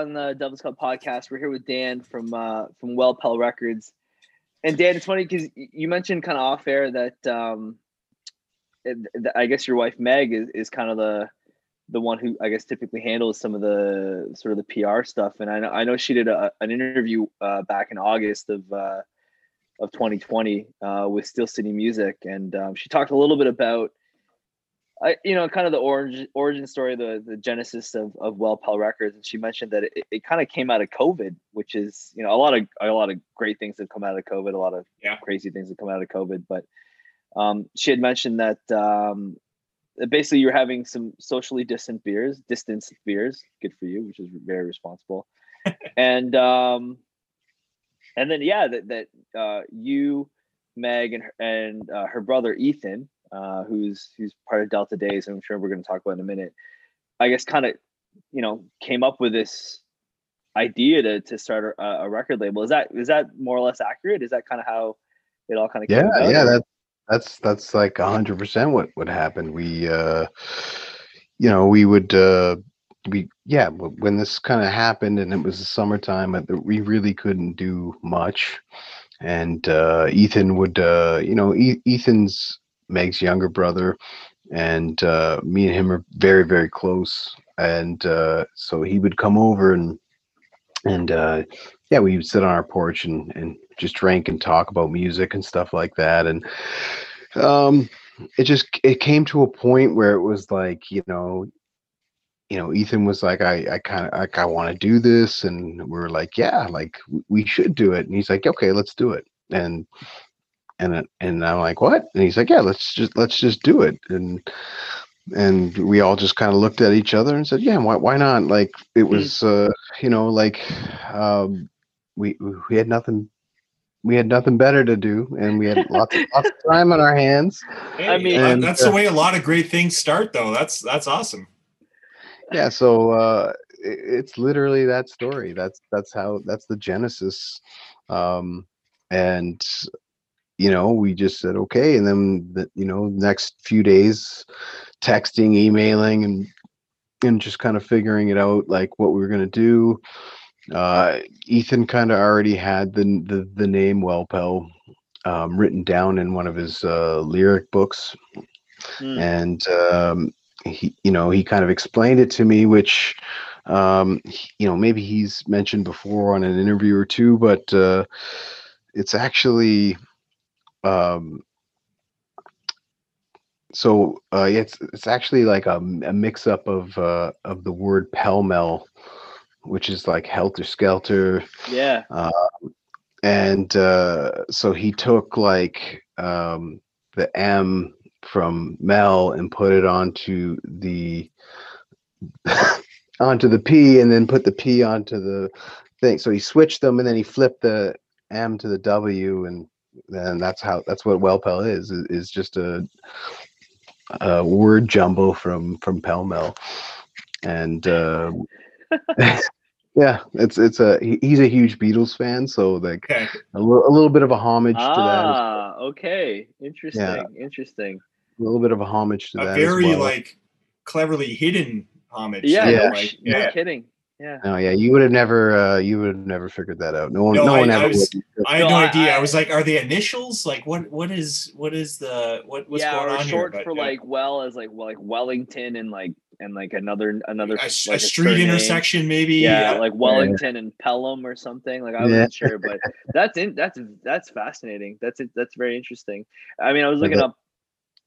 On the Devil's Cup podcast. We're here with Dan from uh, from Wel-Pel Records. And Dan, it's funny because you mentioned kind of off air that um, it- I guess your wife Meg is, is kind of the the one who I guess typically handles some of the sort of the PR stuff. And I know I know she did a, an interview uh, back in August of uh, of 2020 uh, with Steel City Music, and um, she talked a little bit about I, you know, kind of the origin origin story, the the genesis of of Wel-Pel Records, and she mentioned that it, it kind of came out of COVID, which is you know a lot of a lot of great things have come out of COVID, a lot of Yeah. crazy things have come out of COVID, but um, she had mentioned that um, that basically you're having some socially distant beers, distance beers, good for you, which is very responsible, and um, and then yeah, that that uh, you, Meg, and and uh, her brother Ethan, uh, who's who's part of Delta Days, and I'm sure we're going to talk about in a minute. I guess kind of, you know, came up with this idea to to start a, a record label. Is that is that more or less accurate? Is that kind of how it all kind of Yeah, yeah, that that's that's like a hundred percent what what happened. We, uh, you know, we would, uh, we yeah, when this kind of happened and it was the summertime, uh, we really couldn't do much. And uh, Ethan would, uh, you know, e- Ethan's Meg's younger brother, and uh, me and him are very very close. And uh, so he would come over and and uh, yeah, we would sit on our porch and and just drink and talk about music and stuff like that. And um, it just it came to a point where it was like you know you know ethan was like i i kind of like i want to do this and we are like yeah like we should do it and he's like okay let's do it and and and i'm like what? And he's like yeah let's just let's just do it. And and we all just kind of looked at each other and said yeah why, why not? Like it was uh you know like um we we had nothing we had nothing better to do and we had lots, lots of time on our hands. Hey, I mean- And, that's the way a lot of great things start, though. That's that's awesome. yeah so uh i- it's literally that story. That's that's how that's the genesis um and you know we just said okay and then the you know next few days texting emailing and and just kind of figuring it out like what we were going to do uh ethan kind of already had the the, the name Wel-Pel um, written down in one of his uh, lyric books Mm. and um, he you know he kind of explained it to me which um, you know maybe he's mentioned before on an interview or two but uh, it's actually um, so uh, it's it's actually like a mix up of uh, of the word pell mell which is like helter skelter Yeah. and uh, so he took like um, the M from Mel and put it onto the onto the P, and then put the P onto the thing. So he switched them, and then he flipped the M to the W, and then that's how that's what Wel-Pel is. Is, is just a, a word jumble from from Pell Mell, and. Uh, Yeah, it's it's a he's a huge Beatles fan, so like Okay. a little, bit of a homage to that, as- Ah, okay. Interesting. Interesting. a little bit of a homage to A that. as very well. like cleverly hidden homage. Yeah. Yeah. No, like, sh- no yeah. kidding. Yeah. Oh yeah, you would have never, uh, you would have never figured that out. No one, No, no, I- one I ever. was- I had No, no idea. I, I- was like, are the initials? Like, what? What is? What is the? What? What's yeah, going on short here? for But, yeah. like well as like well, like Wellington and like and like another another a, s- like a street surname. intersection, maybe. Yeah, like Wellington and Pelham or something. Like I wasn't sure, but that's in that's that's fascinating. That's it. That's very interesting. I mean, I was looking the- up.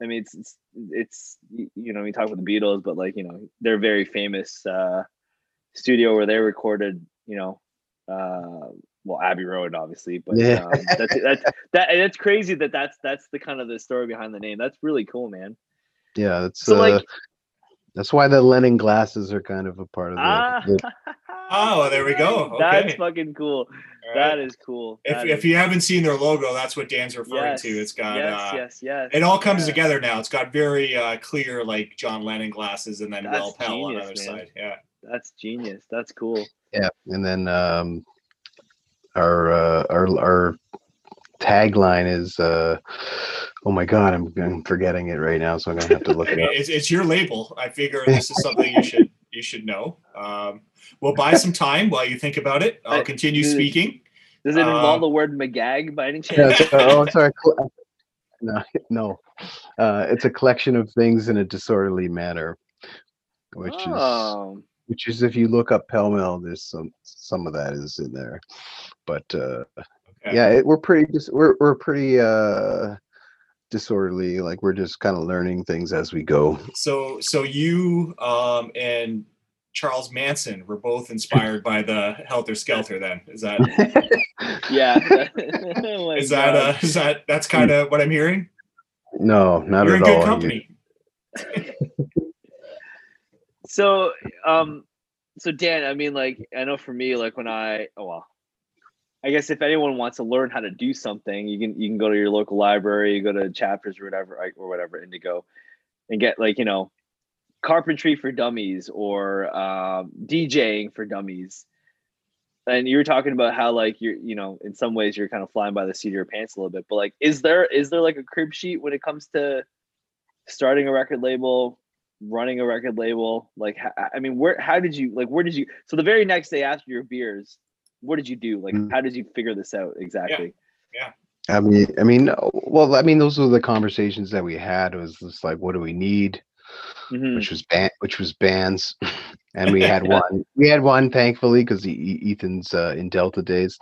I mean, it's it's, it's you know we talk about the Beatles, but like you know they're very famous uh, studio where they recorded. You know, uh, well Abbey Road, obviously, but Yeah. um, that's that's that. And it's crazy that that's that's the kind of the story behind the name. That's really cool, man. Yeah, that's So uh, like, that's why the Lennon glasses are kind of a part of the. ah, the- Oh, there we go. That's fucking cool. All That right. is cool. If, That if is- you haven't seen their logo, that's what Dan's referring yes, to. It's got yes, uh, yes, yes. it all comes yeah. together now. It's got very uh, clear like John Lennon glasses and then That's Wel-Pel on the other man. side. Yeah. That's genius. That's cool. yeah, and then um, our uh, our our tagline is uh, oh my god, I'm, I'm forgetting it right now, so I'm gonna have to look I it up. it's, it's your label. I figure this is something you should you should know. Um, we'll buy some time while you think about it. I'll continue dude. speaking. Does it involve Uh, the word McGag by any Yeah, chance? so- oh, sorry. No, no. Uh, it's a collection of things in a disorderly manner, which is oh, which is if you look up Pell Mell, there's some some of that is in there, but uh, Okay. yeah, it, we're pretty dis- we're we're pretty uh, disorderly. Like we're just kind of learning things as we go. So so you um, and Charles Manson were both inspired by the Helter Skelter. Then is that yeah. Oh my is that uh, is that that's kind of what I'm hearing? no, not You're at in all. You- company. so um so dan i mean like i know for me like when i oh well i guess if anyone wants to learn how to do something you can you can go to your local library you go to chapters or whatever or whatever indigo and get like you know carpentry for dummies or um, djing for dummies. And you were talking about how like you're you know in some ways you're kind of flying by the seat of your pants a little bit but like is there is there like a crib sheet when it comes to starting a record label running a record label like i mean where how did you like where did you so the very next day after your beers what did you do like Mm. how did you figure this out exactly Yeah. I mean, I mean, uh, well, I mean, those were the conversations that we had. It was just like, what do we need? Mhm. Which was band, which was bands, and we had one. We had one, thankfully, because Ethan's uh, in Delta days,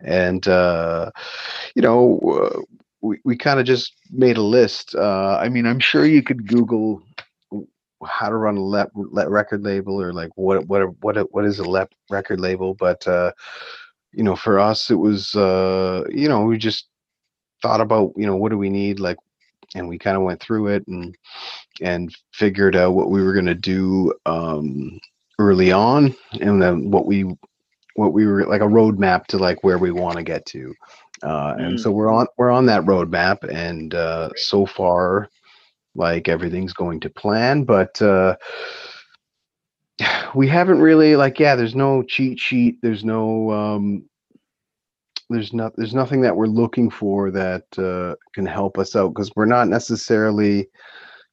and uh, you know, uh, we we kind of just made a list. Uh, I mean, I'm sure you could Google how to run a lep, le- record label or like what what what what is a lep record label, but uh, you know, for us, it was uh, you know, we just thought about you know what do we need like and we kind of went through it and and figured out what we were going to do um early on and then what we what we were like a roadmap to like where we want to get to uh and Mm. so we're on we're on that roadmap and uh so far like everything's going to plan but uh we haven't really like yeah there's no cheat sheet there's no um there's not there's nothing that we're looking for that uh, can help us out because we're not necessarily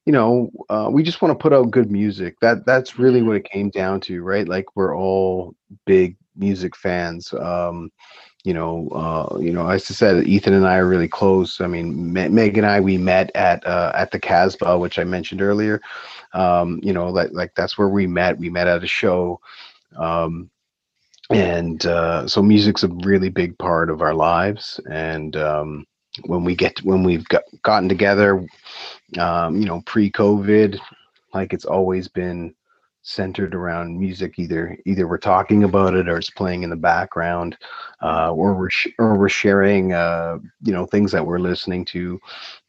you know uh, we just want to put out good music. That that's really what it came down to right? Like we're all big music fans um you know uh you know as i said ethan and i are really close. I mean Me- meg and i we met at uh at the casbah which i mentioned earlier. Um you know like like that's where we met. We met at a show. Um and uh, so music's a really big part of our lives. And um, when we get when we've got, gotten together um, you know pre-covid like it's always been centered around music either either we're talking about it or it's playing in the background uh, or we're sh- or we're sharing uh, you know things that we're listening to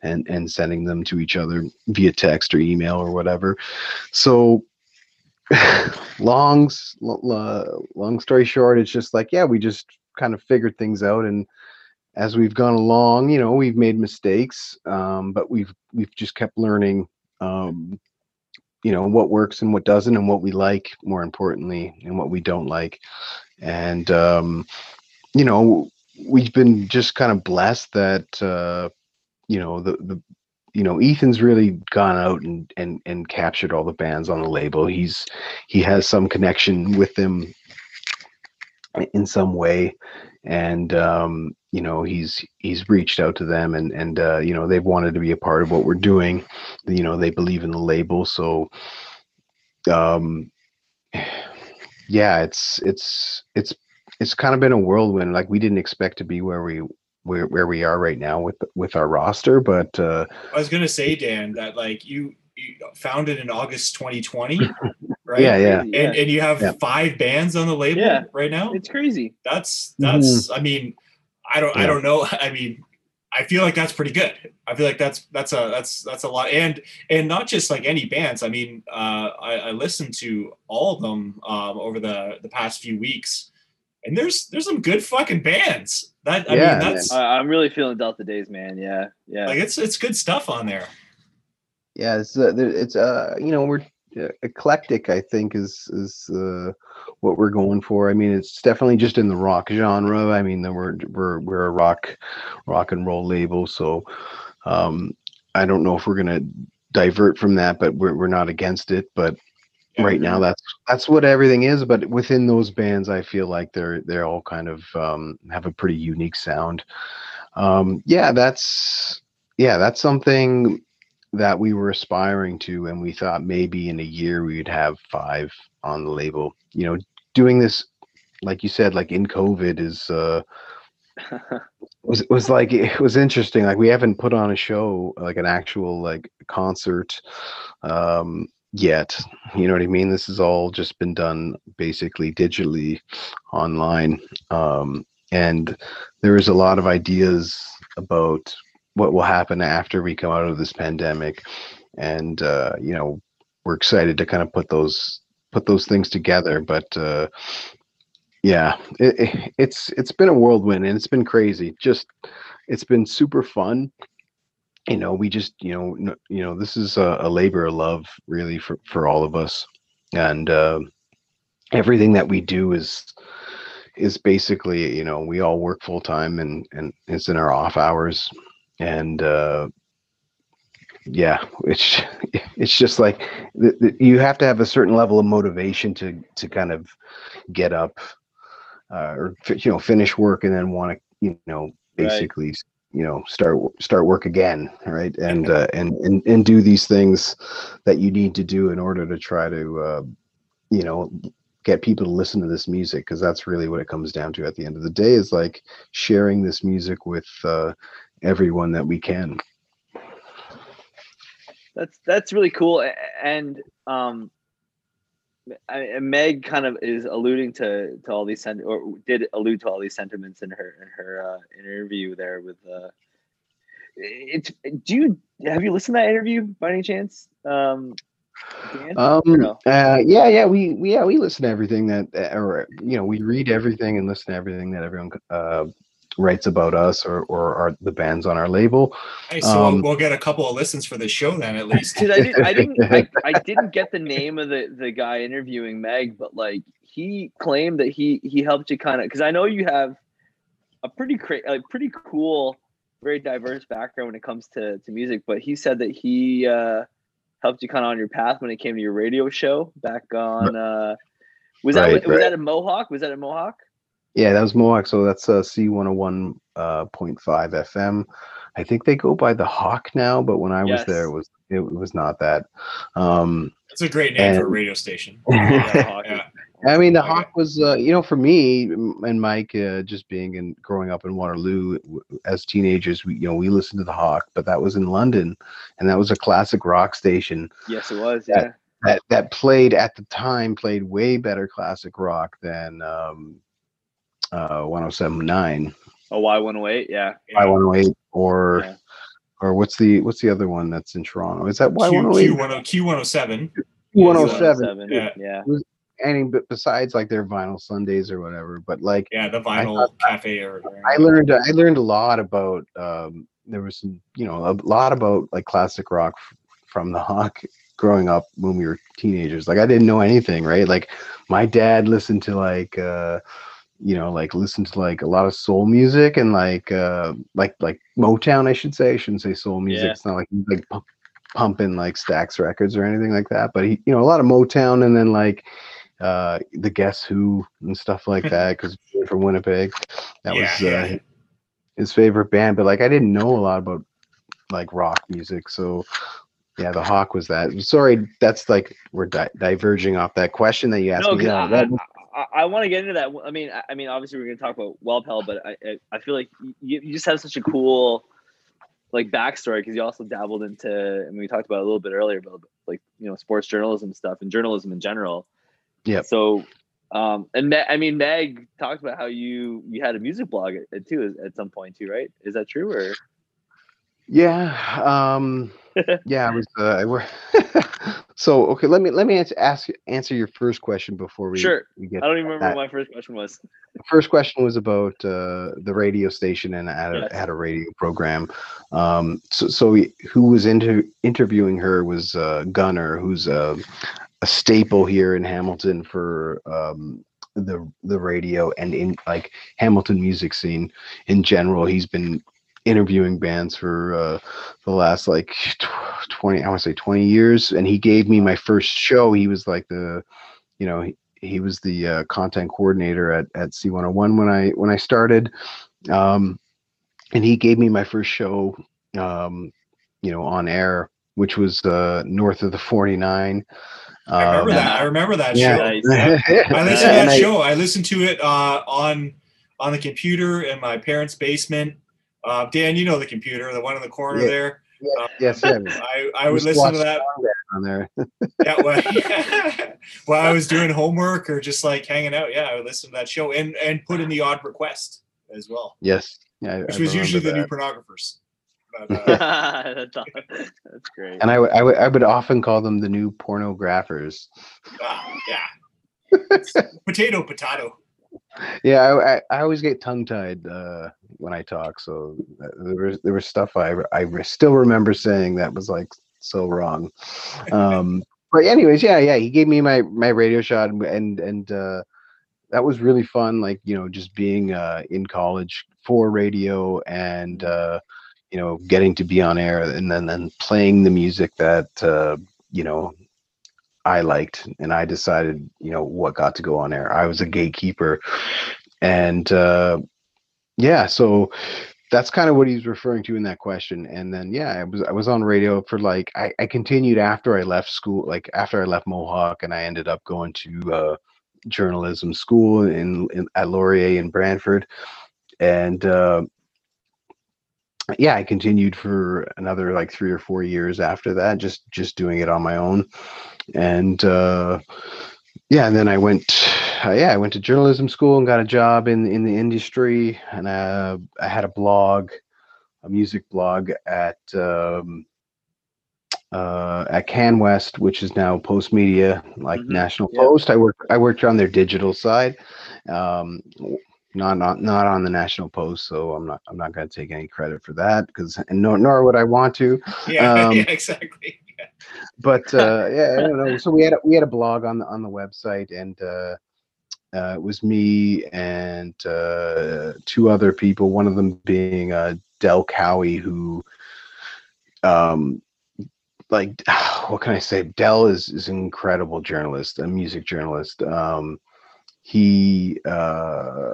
and and sending them to each other via text or email or whatever. So long long story short it's just like yeah we just kind of figured things out. And as we've gone along you know we've made mistakes um, but we've we've just kept learning um, you know what works and what doesn't and what we like more importantly and what we don't like. And um, you know we've been just kind of blessed that uh, you know the the you know ethan's really gone out and and and captured all the bands on the label. He's he has some connection with them in some way. And um you know he's he's reached out to them and and uh you know they've wanted to be a part of what we're doing you know they believe in the label so um yeah it's it's it's it's kind of been a whirlwind like we didn't expect to be where we where, where we are right now with with our roster but uh I was gonna say, Dan, that like you, you founded in August 2020, right? yeah yeah Crazy, And and you have Yeah. five bands on the label Yeah. right now. it's crazy. That's that's. I mean, I don't I don't know. I mean, I feel like that's pretty good. I feel like that's that's a that's that's a lot. And and not just like any bands. I mean, uh, I, I listened to all of them um, over the the past few weeks, and there's there's some good fucking bands. That I Yeah, mean, that's I, I'm really feeling Delta Days, man. Yeah, yeah. like it's it's good stuff on there. yeah it's uh, it's uh you know we're uh, eclectic i think is is uh what we're going for. I mean it's definitely just in the rock genre. I mean we're we're we're a rock rock and roll label. So um i don't know if we're gonna divert from that but we're, we're not against it. But right now that's that's what everything is. But within those bands i feel like they're they're all kind of um have a pretty unique sound. Um yeah that's yeah that's something that we were aspiring to and we thought maybe in a year we would have five on the label. You know doing this like you said like in covid is uh was was like it was interesting like we haven't put on a show like an actual like concert um yet you know what i mean? This has all just been done basically digitally online um and there is a lot of ideas about what will happen after we come out of this pandemic and uh you know we're excited to kind of put those put those things together but uh yeah it, it- it's it's been a whirlwind and it's been crazy. Just it's been super fun. You know we just you know you know this is a, a labor of love really for for all of us. And uh everything that we do is is basically you know we all work full time and and it's in our off hours. And uh yeah it's it's just like you have to have a certain level of motivation to to kind of get up uh, or you know finish work and then want to you know basically s you know start start work again right? And uh, and and and do these things that you need to do in order to try to uh, you know get people to listen to this music because that's really what it comes down to at the end of the day is like sharing this music with uh, everyone that we can That's that's really cool. And um, I, Meg kind of is alluding to to all these sent or did allude to all these sentiments in her in her uh, interview there with. Uh, it's do you have you listened to that interview by any chance? Um, Dan? Um no? uh yeah yeah we, we yeah we listen to everything that or you know we read everything and listen to everything that everyone uh writes about us or or our, the bands on our label Hey, so Um, we'll get a couple of listens for the show then at least. Because I, did, I didn't I, I didn't get the name of the the guy interviewing Meg, but like he claimed that he he helped you kind of because I know you have a pretty cra- a pretty cool, very diverse background when it comes to to music. But he said that he uh, helped you kind of on your path when it came to your radio show back on. Uh, was that Right, was that a Mohawk? Was that a Mohawk? Yeah that was mohawk so that's uh c101 uh fm i think they go by the hawk now but when i was there it was it was not that um It's a great name for a radio station. Yeah, Yeah. I mean, the Okay. Hawk was, uh, you know, for me and Mike, uh, just being and growing up in Waterloo as teenagers, we, you know, we listened to the Hawk, but that was in London, and that was a classic rock station Yes, it was. Yeah. Yeah. that that played at the time played way better classic rock than um, uh, 107.9, Oh, Y one hundred eight. Yeah. Y 108, or Yeah. or what's the what's the other one that's in Toronto? Is that Y Q, 108? Q10, Q107. 107. Yeah. Yeah. Any but besides like their vinyl Sundays or whatever, but like Yeah, the vinyl thought- cafe or I learned I learned a lot about um, there was some you know a lot about like classic rock from the Hawk growing up when we were teenagers. Like I didn't know anything, right? Like my dad listened to like uh, you know like listen to like a lot of soul music and like uh, like like Motown, I should say. I shouldn't say soul music. Yeah. It's not like like pump, pumping like Stax records or anything like that. But he you know a lot of Motown and then like uh the Guess Who and stuff like that because from Winnipeg. That Yeah, was yeah. uh, his favorite band, but like I didn't know a lot about like rock music, so yeah, the Hawk was that. Sorry, that's like we're di- diverging off that question that you asked No, me. Yeah, I, I, I want to get into that. I mean, I, I mean, obviously we're going to talk about Wel-Pel, but I, I, I feel like you, you just have such a cool like backstory because you also dabbled into, and we talked about a little bit earlier about like you know sports journalism stuff and journalism in general. Yeah. So, um, and I mean, Meg talked about how you you had a music blog at, at too at some point too, right? Is that true or? yeah, um, yeah, I was. Uh, were so okay. Let me let me answer ask answer your first question before we Sure. we get I don't even remember that. what my first question was. the first question was about uh, the radio station and I had a, had a radio program. Um, so, so we- who was into interviewing her was uh, Gunner, who's a, a staple here in Hamilton for um, the the radio and in like Hamilton music scene in general. He's been interviewing bands for uh, the last like tw- 20 i want to say 20 years and he gave me my first show he was like the you know he, he was the uh, content coordinator at, at c101 when i when i started um, and he gave me my first show um, you know on air which was uh, north of the 49 I remember Um, that. I remember that yeah. show. Nice. I listened to that I- show. I listened to it uh, on on the computer in my parents' basement. Uh, Dan, you know the computer, the one in the corner Yeah. there. Uh, yes yeah, I, I would listen to that on there yeah, well, while I was doing homework or just like hanging out. Yeah, I would listen to that show and and put in the odd request as well, yes yeah, which I was usually the new pornographers. But, uh, that's, great. and I would- I would I would often call them the new pornographers ah, yeah, potato, potato. Yeah, I, I, I always get tongue tied uh, when I talk. So uh, there was there was stuff I I still remember saying that was like so wrong. Um, but anyways, yeah, yeah, he gave me my my radio shot and and, and uh, that was really fun. Like you know, just being uh, in college for radio and uh, you know getting to be on air and then then playing the music that uh, you know I liked, and I decided, you know, what got to go on air. I was a gatekeeper, and uh, yeah, so that's kind of what he's referring to in that question. And then yeah, I was I was on radio for like I, I continued after I left school, like after I left Mohawk, and I ended up going to uh, journalism school in, in at Laurier in Brantford, and uh, yeah, I continued for another like three or four years after that, just just doing it on my own, and uh, yeah, and then I went, uh, yeah, I went to journalism school and got a job in in the industry, and uh, I had a blog, a music blog at um, uh, at CanWest, which is now Postmedia, like Mhm, National yeah. Post. I work I worked on their digital side. Um, not not not on the National Post, so I'm not I'm not going to take any credit for that because and nor nor would I want to. Yeah, Um, yeah, exactly. Yeah. But uh, yeah, I don't know. So we had a, we had a blog on the on the website, and uh, uh, it was me and uh, two other people. One of them being uh, Del Cowie, who um like what can I say? Del is is an incredible journalist, a music journalist. Um, he uh,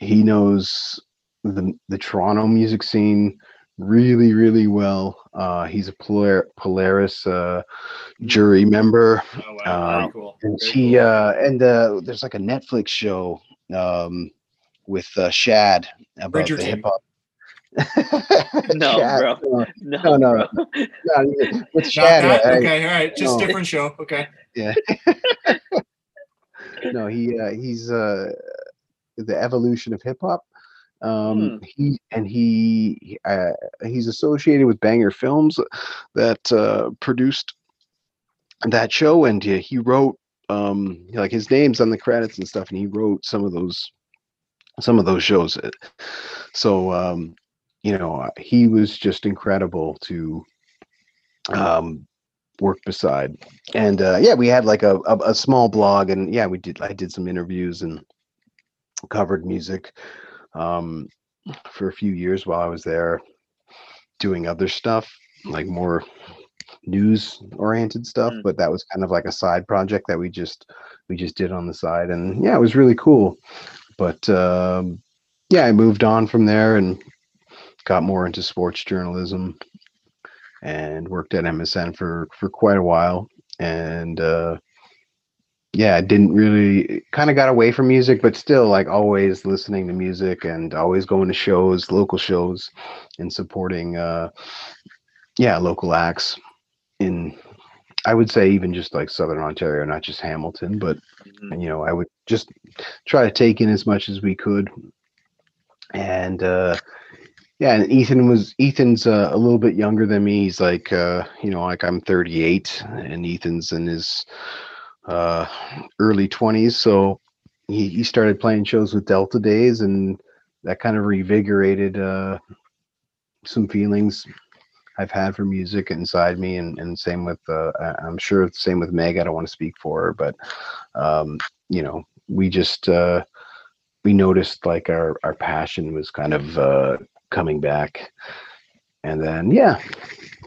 he knows the the Toronto music scene really really well. Uh, he's a Polar- Polaris uh, jury member, Oh wow, Uh, very cool. and very she cool. uh, and uh, there's like a Netflix show um, with uh, Shad about the hip hop. No, Shad, bro. no, No, No, no. bro. with Shad. okay, all right, just no. different show. Okay. Yeah. no, he uh, he's uh, the evolution of hip hop. Um, he and he he, uh, he's associated with Banger Films that uh, produced that show, and uh, he wrote um, like his name's on the credits and stuff, and he wrote some of those some of those shows. So um, you know, uh, he was just incredible to um, work beside and uh, yeah we had like a, a, a small blog and yeah we did i did some interviews and covered music um, for a few years while i was there doing other stuff like more news oriented stuff Mm. but that was kind of like a side project that we just we just did on the side and yeah it was really cool but um, yeah i moved on from there and got more into sports journalism and worked at MSN for for quite a while and uh yeah, I didn't really kind of got away from music, but still like always listening to music and always going to shows, local shows and supporting uh yeah, local acts in I would say even just like Southern Ontario, not just Hamilton, but Mhm. you know, I would just try to take in as much as we could. And uh yeah, and Ethan was Ethan's uh, a little bit younger than me. He's like uh, you know, like I'm 38 and Ethan's in his uh early 20s, so he, he started playing shows with Delta Days and that kind of revigorated uh some feelings I've had for music inside me and, and same with uh I'm sure it's same with Meg. I don't want to speak for her, but um, you know, we just uh we noticed like our our passion was kind of uh coming back. And then yeah,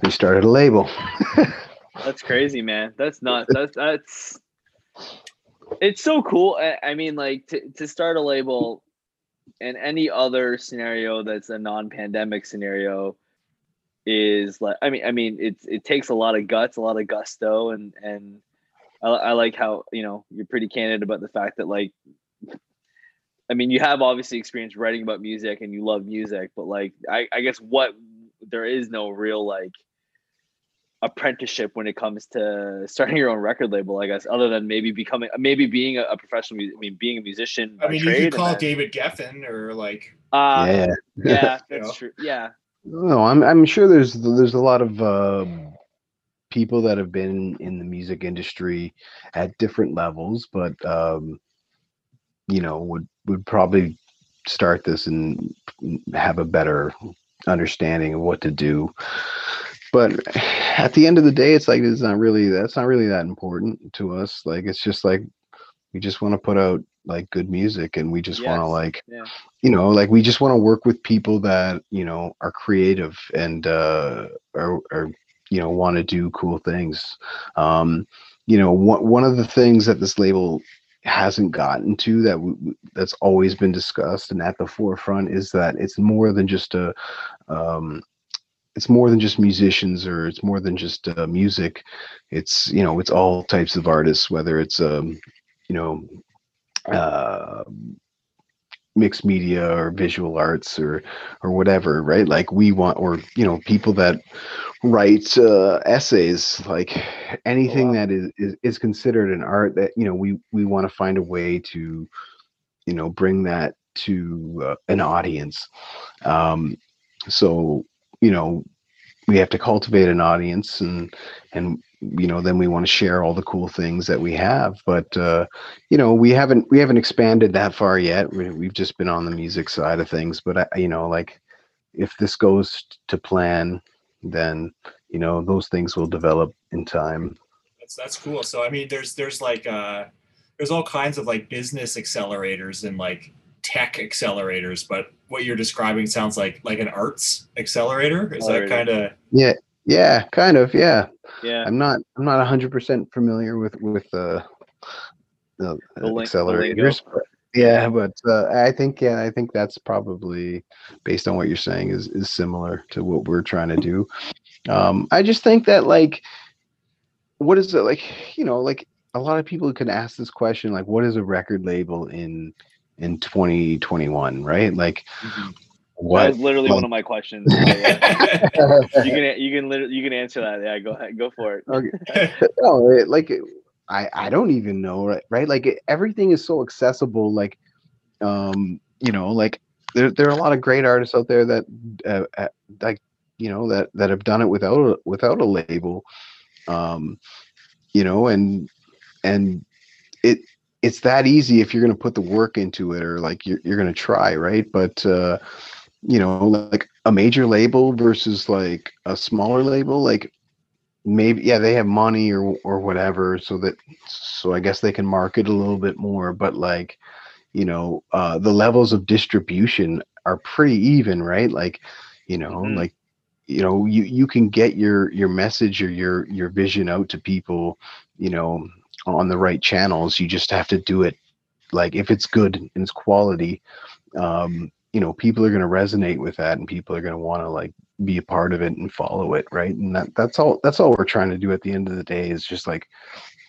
we started a label. That's crazy, man. That's not, That's that's it's so cool. I, mean, like to, to start a label in any other scenario that's a non-pandemic scenario is like I mean I mean it's it takes a lot of guts, a lot of gusto and and I, I like how you know you're pretty candid about the fact that like I mean you have obviously experience writing about music and you love music, but like I, I guess what there is no real like apprenticeship when it comes to starting your own record label, I guess, other than maybe becoming, maybe being a, a professional, I mean, being a musician. I mean, you could call then- David Geffen or like Uh, yeah, yeah. You that's know. true. Yeah, No, I'm I'm sure there's there's a lot of uh, people that have been in the music industry at different levels, but um, you know would would probably start this and have a better understanding of what to do. But at the end of the day, it's like it's not really that's not really that important to us. Like it's just like we just want to put out like good music and we just want to like yeah. you know like we just want to work with people that you know are creative and uh are, are you know want to do cool things um you know one, one of the things that this label hasn't gotten to that that's always been discussed and at the forefront is that it's more than just a um, it's more than just musicians or it's more than just uh, music. It's you know it's all types of artists whether it's um you know uh mixed media or visual arts or or whatever right? Like we want or you know people that write uh, essays like anything wow. that is, is is considered an art that you know we we want to find a way to you know bring that to uh, an audience. Um so you know we have to cultivate an audience and and you know then we want to share all the cool things that we have. But uh you know we haven't we haven't expanded that far yet. We, we've just been on the music side of things. But I, you know like if this goes to plan then you know those things will develop in time. That's that's cool. So I mean, there's there's like uh, there's all kinds of like business accelerators and like tech accelerators, but what you're describing sounds like like an arts accelerator. Is that kind of yeah yeah kind of yeah Yeah. i'm not i'm not 100% familiar with with uh the The the accelerators but yeah but uh, i think yeah i think that's probably based on what you're saying is is similar to what we're trying to do um i just think that like what is it like you know like a lot of people can ask this question like what is a record label in in 2021 right like Mhm. That what was literally one of my questions. You can you can literally you can answer that. Yeah, go ahead, go for it. okay no, it, like I I don't even know right right like it, everything is so accessible like um you know like there there are a lot of great artists out there that uh, uh, like you know that that have done it without a, without a label um you know and and it it's that easy if you're going to put the work into it or like you're, you're going to try right but uh you know like a major label versus like a smaller label like maybe yeah they have money or or whatever so that so i guess they can market a little bit more but like you know uh the levels of distribution are pretty even right like you know Mhm. like you know you you can get your your message or your your vision out to people you know on the right channels you just have to do it like if it's good and it's quality um you know people are going to resonate with that and people are going to want to like be a part of it and follow it right? And that that's all that's all we're trying to do at the end of the day is just like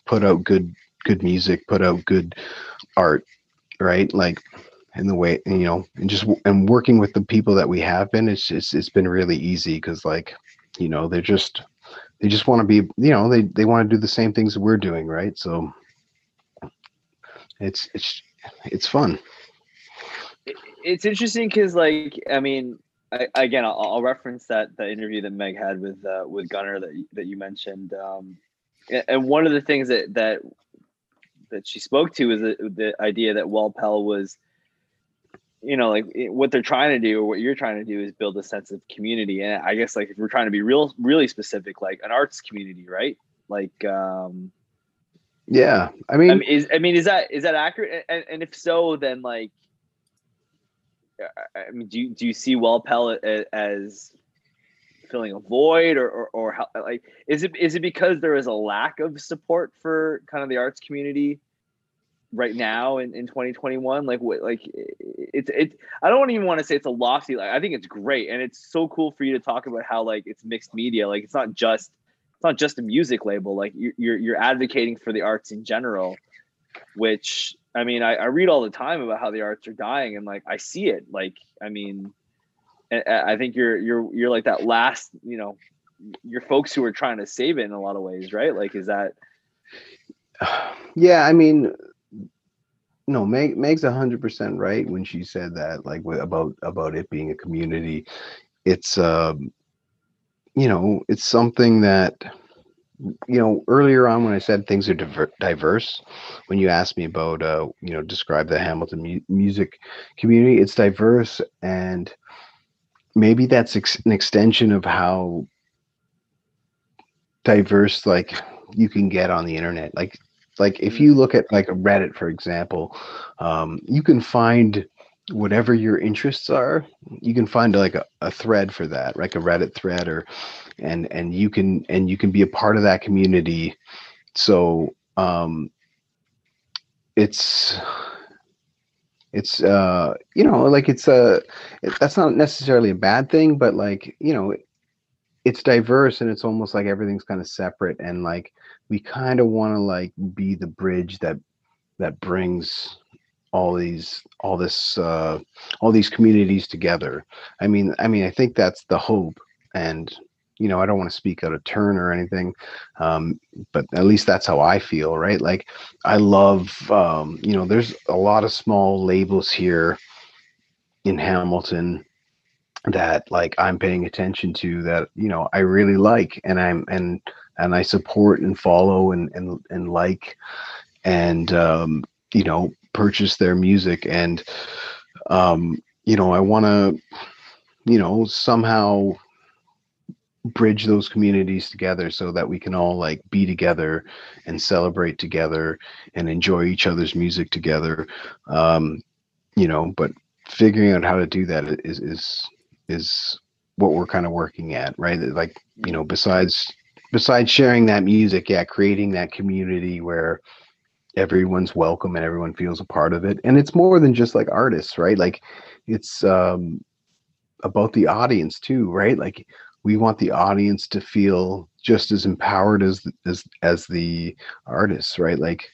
put out good good music put out good art right? Like in the way you know and just and working with the people that we have been it's just it's been really easy because like you know they're just they just want to be you know they they want to do the same things that we're doing right? So it's it's it's fun. It's interesting because like i mean I, again I'll, I'll reference that the interview that meg had with uh, with gunner that, that you mentioned um and one of the things that that that she spoke to is the, the idea that Wel-Pel was you know like it- what they're trying to do or what you're trying to do is build a sense of community. And i guess like if we're trying to be real really specific like an arts community right? Like um yeah i mean, I mean, is I mean, is that is that accurate? And, and if so, then like, I- mean, do you do you see Wel-Pel as filling a void, or or, or how like is it is it because there is a lack of support for kind of the arts community right now in, in 2021? Like what like it's it's I don't even want to say it's a lofty. Like I think it's great, and it's so cool for you to talk about how like it's mixed media. Like it's not just it's not just a music label like you're you're, you're advocating for the arts in general which i mean I, I read all the time about how the arts are dying and like i see it like i mean I, think you're you're you're like that last you know you're folks who are trying to save it in a lot of ways right like is that yeah i mean no meg meg's 100% right when she said that like about about it being a community. It's um you know it's something that you know earlier on when i said things are diver- diverse when you asked me about uh you know describe the hamilton mu- music community it's diverse and maybe that's ex- an extension of how diverse like you can get on the internet. Like like if you look at like reddit for example um, you can find whatever your interests are. You can find like a, a thread for that like a reddit thread or and and you can and you can be a part of that community. So um it's it's uh you know like it's a it, that's not necessarily a bad thing but like you know it's diverse and it's almost like everything's kind of separate and like we kind of want to like be the bridge that that brings all these all this uh all these communities together. I mean i mean i think that's the hope and you know i don't want to speak out of turn or anything um but at least that's how i feel right? Like i love um you know there's a lot of small labels here in hamilton that like i'm paying attention to that you know i really like and i'm and and i support and follow and and, and like and um you know purchase their music. And um you know i want to you know somehow bridge those communities together so that we can all like be together and celebrate together and enjoy each other's music together. Um you know but figuring out how to do that is is is what we're kind of working at right? Like you know besides besides sharing that music yeah creating that community where everyone's welcome and everyone feels a part of it. And it's more than just like artists right? Like it's um about the audience too right? Like we want the audience to feel just as empowered as as as the artists right? Like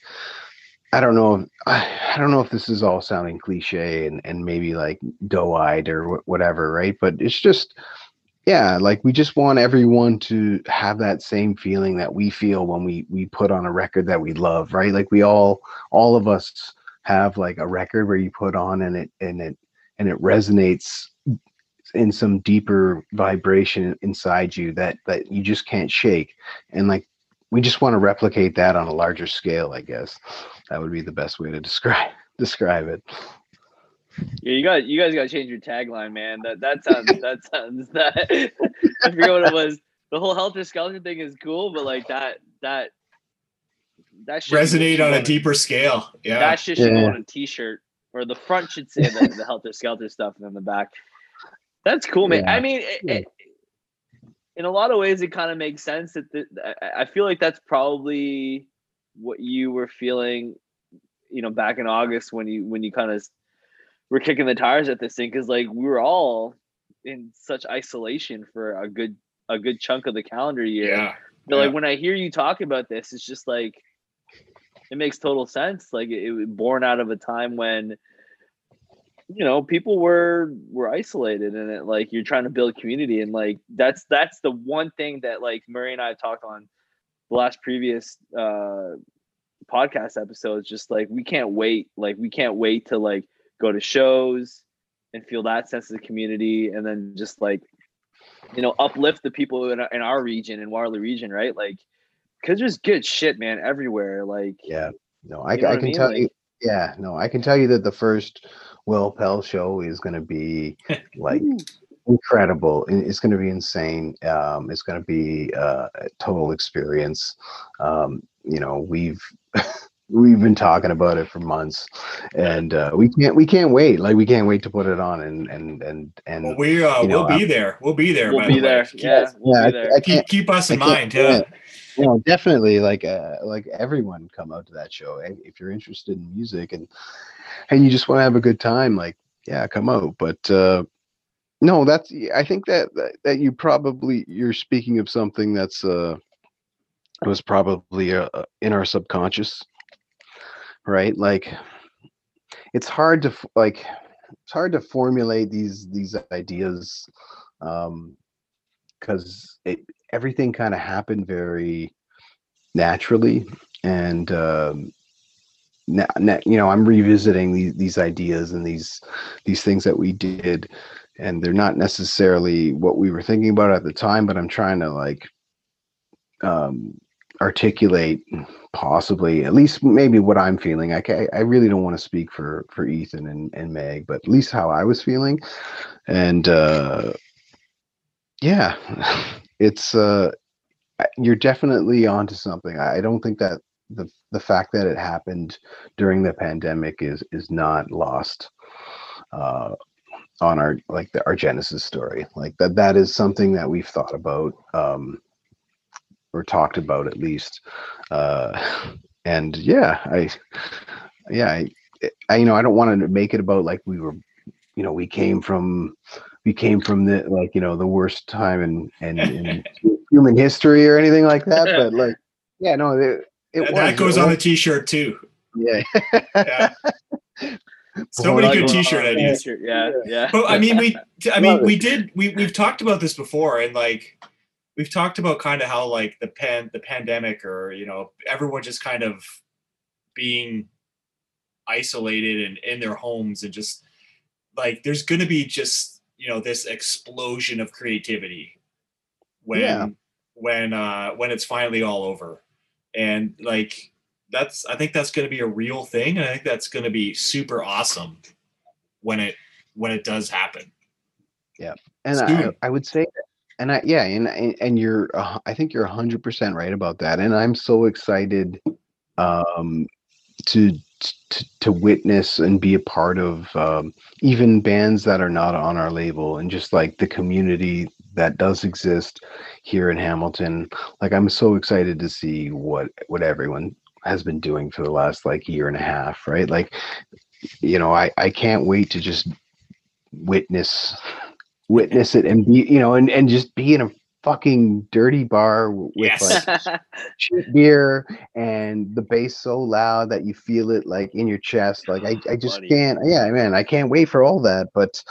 i don't know i, I don't know if this is all sounding cliche and and maybe like doe-eyed or wh- whatever right? But it's just yeah like we just want everyone to have that same feeling that we feel when we we put on a record that we love right? Like we all all of us have like a record where you put on and it and it and it resonates in some deeper vibration inside you that that you just can't shake. And like we just want to replicate that on a larger scale i guess. That would be the best way to describe describe it Yeah, you got you guys got to change your tagline, man. That that sounds that sounds that. I forget what it was. The whole health helter skeleton thing is cool, but like that that that should Resonate on a deeper scale. Yeah. That shit should go on a T-shirt, or the front should say the, the helter skelter stuff, and then the back. That's cool, man. Yeah. I mean, it, it, in a lot of ways, it kind of makes sense. That the, I- I feel like that's probably what you were feeling, you know, back in August when you when you kind of were kicking the tires at this thing, because like we were all in such isolation for a good a good chunk of the calendar year. yeah. But Yeah. like when I hear you talk about this, it's just like it makes total sense. Like it, it was born out of a time when you know people were were isolated and it like you're trying to build community and like that's that's the one thing that like Murray and I talked on the last previous uh podcast episodes just like we can't wait like we can't wait to like go to shows and feel that sense of community and then just like you know uplift the people in our, in our region in Waterloo region right? Like because there's good shit man everywhere like yeah. No i, You know I what I can mean? tell you yeah no i can tell you that the first Wel-Pel show is going to be like incredible. It's going to be insane. Um it's going to be uh, a total experience. Um you know we've we've been talking about it for months and uh we can't we can't wait like we can't wait to put it on and and and and Well, we uh, you know, we'll be there. We'll be there. we'll by be the there Keep, yeah we'll yeah, be I- there I keep, can't- keep us in I mind. Yeah. you know definitely like uh like everyone come out to that show eh, if you're interested in music and and you just want to have a good time like yeah come out but uh no that's i think that that, that you probably you're speaking of something that's uh was probably uh, in our subconscious right? Like it's hard to like it's hard to formulate these these ideas um because it everything kind of happened very naturally and um now, na- you know i'm revisiting these these ideas and these these things that we did and they're not necessarily what we were thinking about at the time but i'm trying to like um articulate possibly at least maybe what i'm feeling. I i really don't want to speak for for ethan and, and meg but at least how i was feeling. And uh yeah it's uh you're definitely onto something. I I don't think that the the fact that it happened during the pandemic is is not lost uh on our like the, our genesis story. Like that that is something that we've thought about um or talked about at least uh and yeah i yeah, I, I you know I don't want to make it about like we were, you know, we came from we came from the like you know the worst time in in, in human history or anything like that. But like, yeah, no, it, it That- was, that goes it on the was- t-shirt too. yeah. Yeah. so many good t-shirt ideas. Yeah, yeah. But I mean, we, I mean, we did, we we've talked about this before, and like we've talked about kind of how like the pan, the pandemic, or you know, everyone just kind of being isolated and in their homes, and just like there's going to be just you know this explosion of creativity when Yeah. when uh when it's finally all over, and like that's I think that's going to be a real thing, and I think that's going to be super awesome when it when it does happen. Yeah and I, I would say and i yeah and and, you're uh, i think you're 100% right about that and i'm so excited um to to, to witness and be a part of um, even bands that are not on our label and just like the community that does exist here in hamilton. Like i'm so excited to see what what everyone has been doing for the last like year and a half right? Like you know i i can't wait to just witness witness it and be you know and, and just be in a fucking dirty bar with Yes. like cheap beer and the bass so loud that you feel it like in your chest. Like i, I just can't yeah man i can't wait for all that but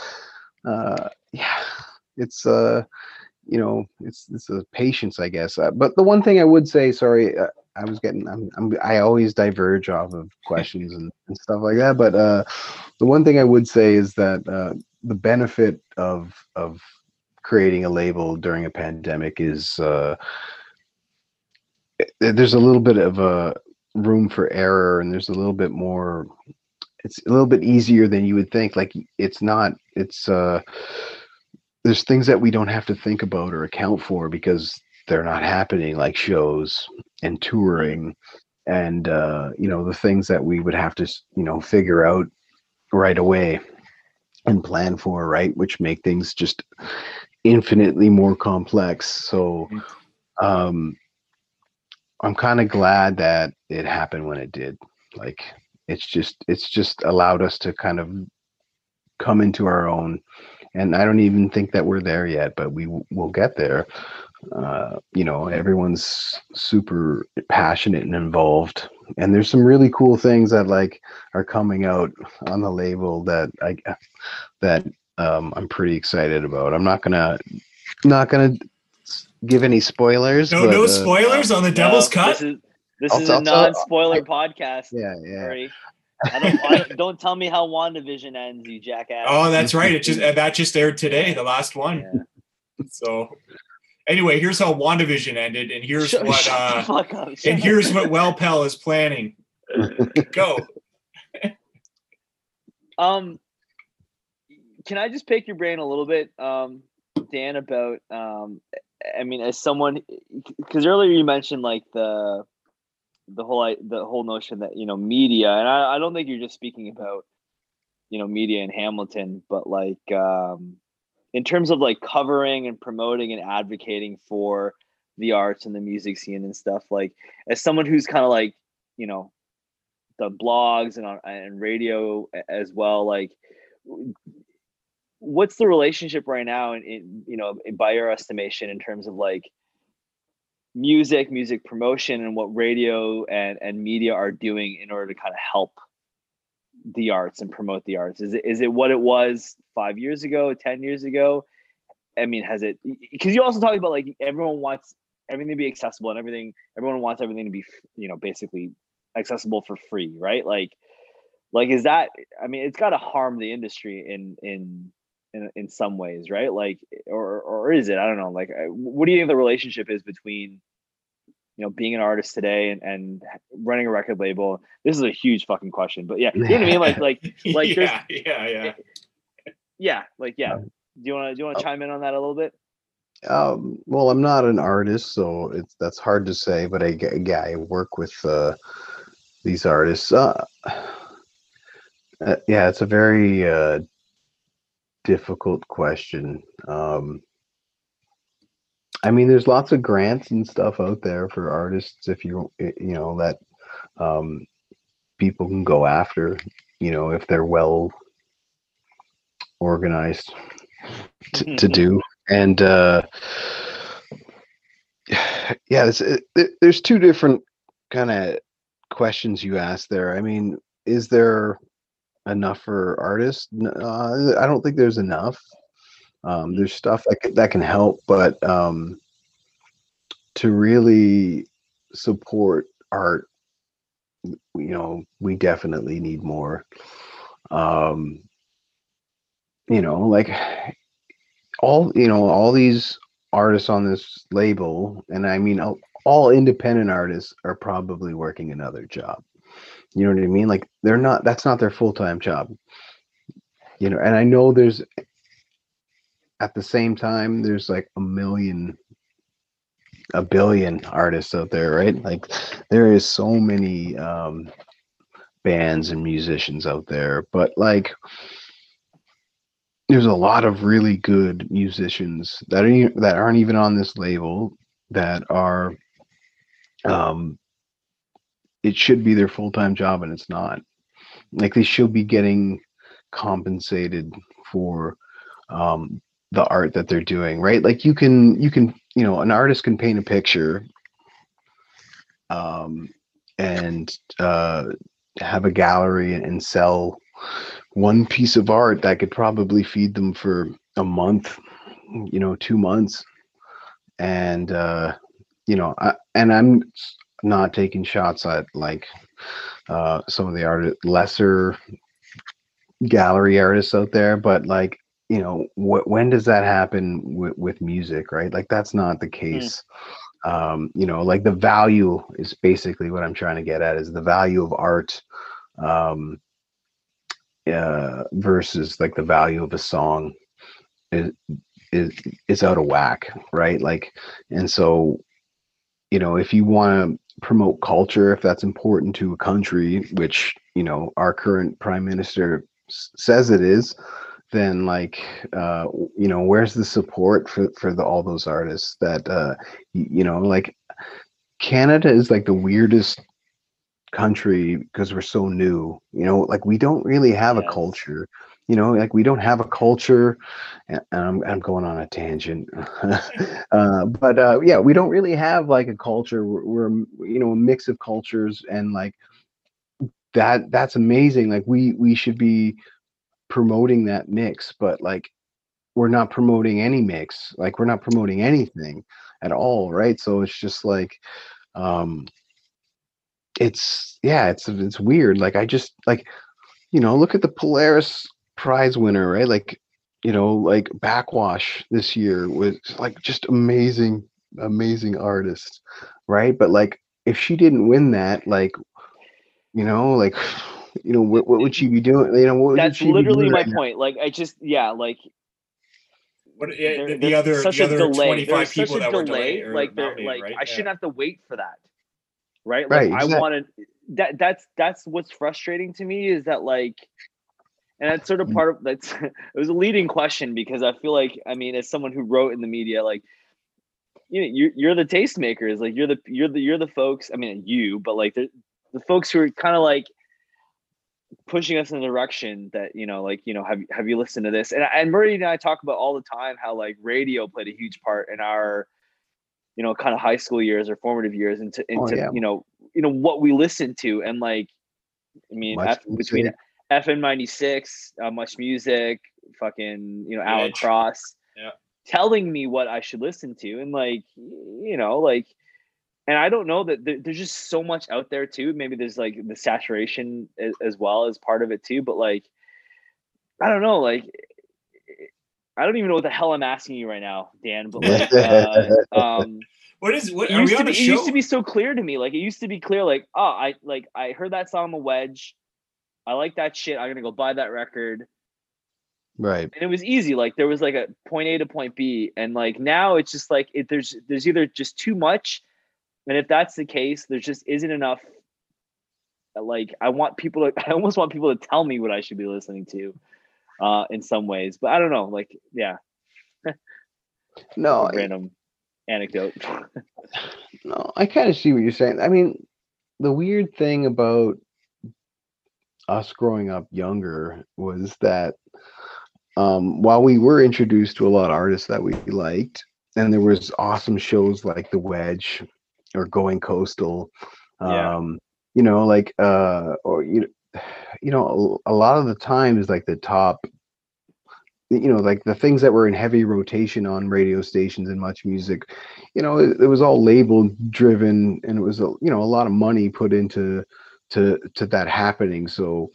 uh yeah it's uh you know it's it's a patience i guess. Uh, but the one thing i would say sorry uh, i was getting I'm, I'm i always diverge off of questions and, and stuff like that but uh the one thing i would say is that uh the benefit of of creating a label during a pandemic is uh there's a little bit of a room for error and there's a little bit more it's a little bit easier than you would think. Like it's not it's uh there's things that we don't have to think about or account for because they're not happening like shows and touring and uh you know the things that we would have to you know figure out right away and plan for right which make things just infinitely more complex. So um i'm kind of glad that it happened when it did. Like it's just it's just allowed us to kind of come into our own. And i don't even think that we're there yet but we w- will get there. Uh you know everyone's super passionate and involved and there's some really cool things that like are coming out on the label that i that um i'm pretty excited about i'm not gonna not gonna give any spoilers No, but, no uh, spoilers on the Devil's No, Cut. This is this I'll is tell- a non-spoiler podcast. yeah yeah Sorry. I don't, I don't don't tell me how WandaVision ends, you jackass. Oh, that's right. It just that just aired today, the last one. Yeah. So, anyway, here's how WandaVision ended, and here's Shut- what shut the uh, fuck up. And here's what Wel-Pel is planning. Go. Um, can I just pick your brain a little bit, um, Dan, about um, I mean, as someone, because earlier you mentioned like the the whole i- the whole notion that you know media, and I, I don't think you're just speaking about you know media in Hamilton, but like um, in terms of like covering and promoting and advocating for the arts and the music scene and stuff. Like as someone who's kind of like you know the blogs and on and radio as well like what's the relationship right now in you know by your estimation in terms of like music music promotion and what radio and and media are doing in order to kind of help the arts and promote the arts? Is it is it what it was five years ago 10 years ago? I mean has it because you also talk about like everyone wants everything to be accessible and everything everyone wants everything to be you know basically accessible for free right? Like like is that i mean it's got to harm the industry in in in, in some ways right? Like or or is it? I don't know. Like what do you think the relationship is between you know being an artist today and and running a record label this is a huge fucking question but yeah you know what i mean like like Like, yeah, yeah, yeah. yeah like yeah do you want to do you want to chime in on that a little bit Um, well, I'm not an artist, so it's that's hard to say. But I, yeah, I work with uh, these artists. Uh, uh, yeah, it's a very uh, difficult question. Um, I mean, there's lots of grants and stuff out there for artists if you you know that um, people can go after, you know, if they're well organized to, to do. And uh, yeah, it, there's two different kind of questions you asked there. I mean, is there enough for artists? Uh, I don't think there's enough. Um, there's stuff that can, that can help, but um, to really support art, you know, we definitely need more. Um, you know, like all you know, all these artists on this label, and I mean, all, all independent artists are probably working another job. You know what I mean? Like they're not. That's not their full time job. You know, and I know there's at the same time there's like a million a billion artists out there right? Like there is so many um bands and musicians out there but like there's a lot of really good musicians that are that aren't even on this label that are um it should be their full-time job and it's not. Like they should be getting compensated for um the art that they're doing right? Like you can you can you know an artist can paint a picture um and uh have a gallery and sell one piece of art that could probably feed them for a month you know two months. And uh you know I, and i'm not taking shots at like uh some of the art lesser gallery artists out there but like you know wh- when does that happen with, with music right? Like that's not the case. Um you know like the value is basically what i'm trying to get at is the value of art um uh versus like the value of a song is is is out of whack right? Like and so you know if you want to promote culture if that's important to a country which you know our current prime minister s- says it is then like uh you know where's the support for for the, all those artists that uh you know like canada is like the weirdest country because we're so new you know like we don't really have a culture you know like we don't have a culture and i'm, I'm going on a tangent. Uh but uh yeah we don't really have like a culture. We're, we're you know a mix of cultures and like that that's amazing. Like we we should be promoting that mix but like we're not promoting any mix like we're not promoting anything at all right? So it's just like um it's yeah it's it's weird like i just like you know look at the polaris prize winner right? Like you know like Backxwash this year was like just amazing amazing artist right? But like if she didn't win that like you know like you know what, what would she be doing you know what would That's she be literally doing my right now? point. Like I just yeah, like What, yeah, there- the, the other such the a other delay. 25 There's people such a that were delay. delayed like they're nominated, like right? I shouldn't have to wait for that. Right? Right, Like I exact- wanted that that's that's what's frustrating to me is that like and that's sort of Mm. part of that's it was a leading question because I feel like I mean as someone who wrote in the media like you know you're, you're the tastemakers like you're the you're the you're the folks I mean you but like the the folks who are kind of like pushing us in the direction that you know like you know have have you listened to this and and Murray and I talk about all the time how like radio played a huge part in our you know kind of high school years or formative years into Oh, into yeah. you know you know what we listened to and like I mean F, between music. FM ninety six, uh, much music, fucking you know Alan Cross, Yeah. telling me what I should listen to, and like you know like, and I don't know that there, there's just so much out there too. Maybe there's like the saturation as, as well as part of it too, but like, I don't know like. I don't even know what the hell I'm asking you right now, Dan. But like, uh, um, What is what? it Are used we to on be a it used to be so clear to me. Like it used to be clear, like, oh, I like I heard that song the wedge. I like that shit. I'm gonna go buy that record. right And it was easy. Like there was like a point A to point B. And like now it's just like it there's there's either just too much. And if that's the case, there just isn't enough. Like I want people to I almost want people to tell me what I should be listening to uh in some ways. But I don't know. Like, yeah, no random anecdote. No, I kind of see what you're saying. I mean, the weird thing about us growing up younger was that um, while we were introduced to a lot of artists that we liked, and there was awesome shows like The Wedge or Going Coastal, Yeah. um, you know, like uh, or you know, you know, a a lot of the times like the top you know like the things that were in heavy rotation on radio stations and much music you know it, it was all label driven and it was a you know a lot of money put into to to that happening so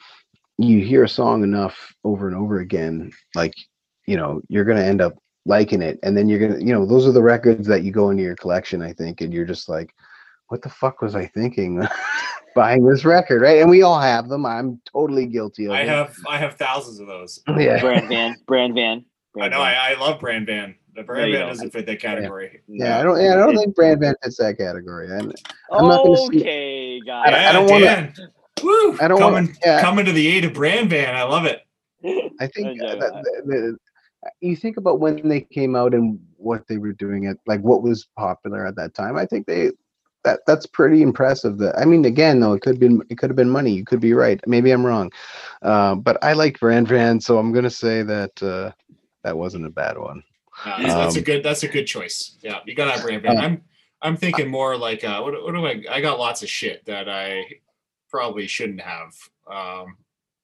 you hear a song enough over and over again like you know you're going to end up liking it and then you're going to you know those are the records that you go into your collection i think and you're just like what the fuck was i thinking buying this record right and we all have them i'm totally guilty of I it have I have thousands of those. yeah Brand van, brand van. I brand know van. I, I love brand van. The brand you van don't. doesn't fit that category. Yeah, I don't. Yeah, I don't think Brand Van fits that category. And I'm not gonna see- okay, I guys. don't- Yeah, don't wanna- Woo! I don't wanna- coming yeah. coming to the aid of brand van. I love it. I think No uh, that, that- that- you think about when they came out and what they were doing at like what was popular at that time. I think they that that's pretty impressive. That I mean, again, though, it could have been it could have been money. You could be right. Maybe I'm wrong, uh, but I like Brand Van, so I'm gonna say that uh, that wasn't a bad one. Uh, that's, that's a Um, good. That's a good choice. Yeah, you gotta have brand van. Uh, I'm I'm thinking more like uh, what, what do I? I got lots of shit that I probably shouldn't have um,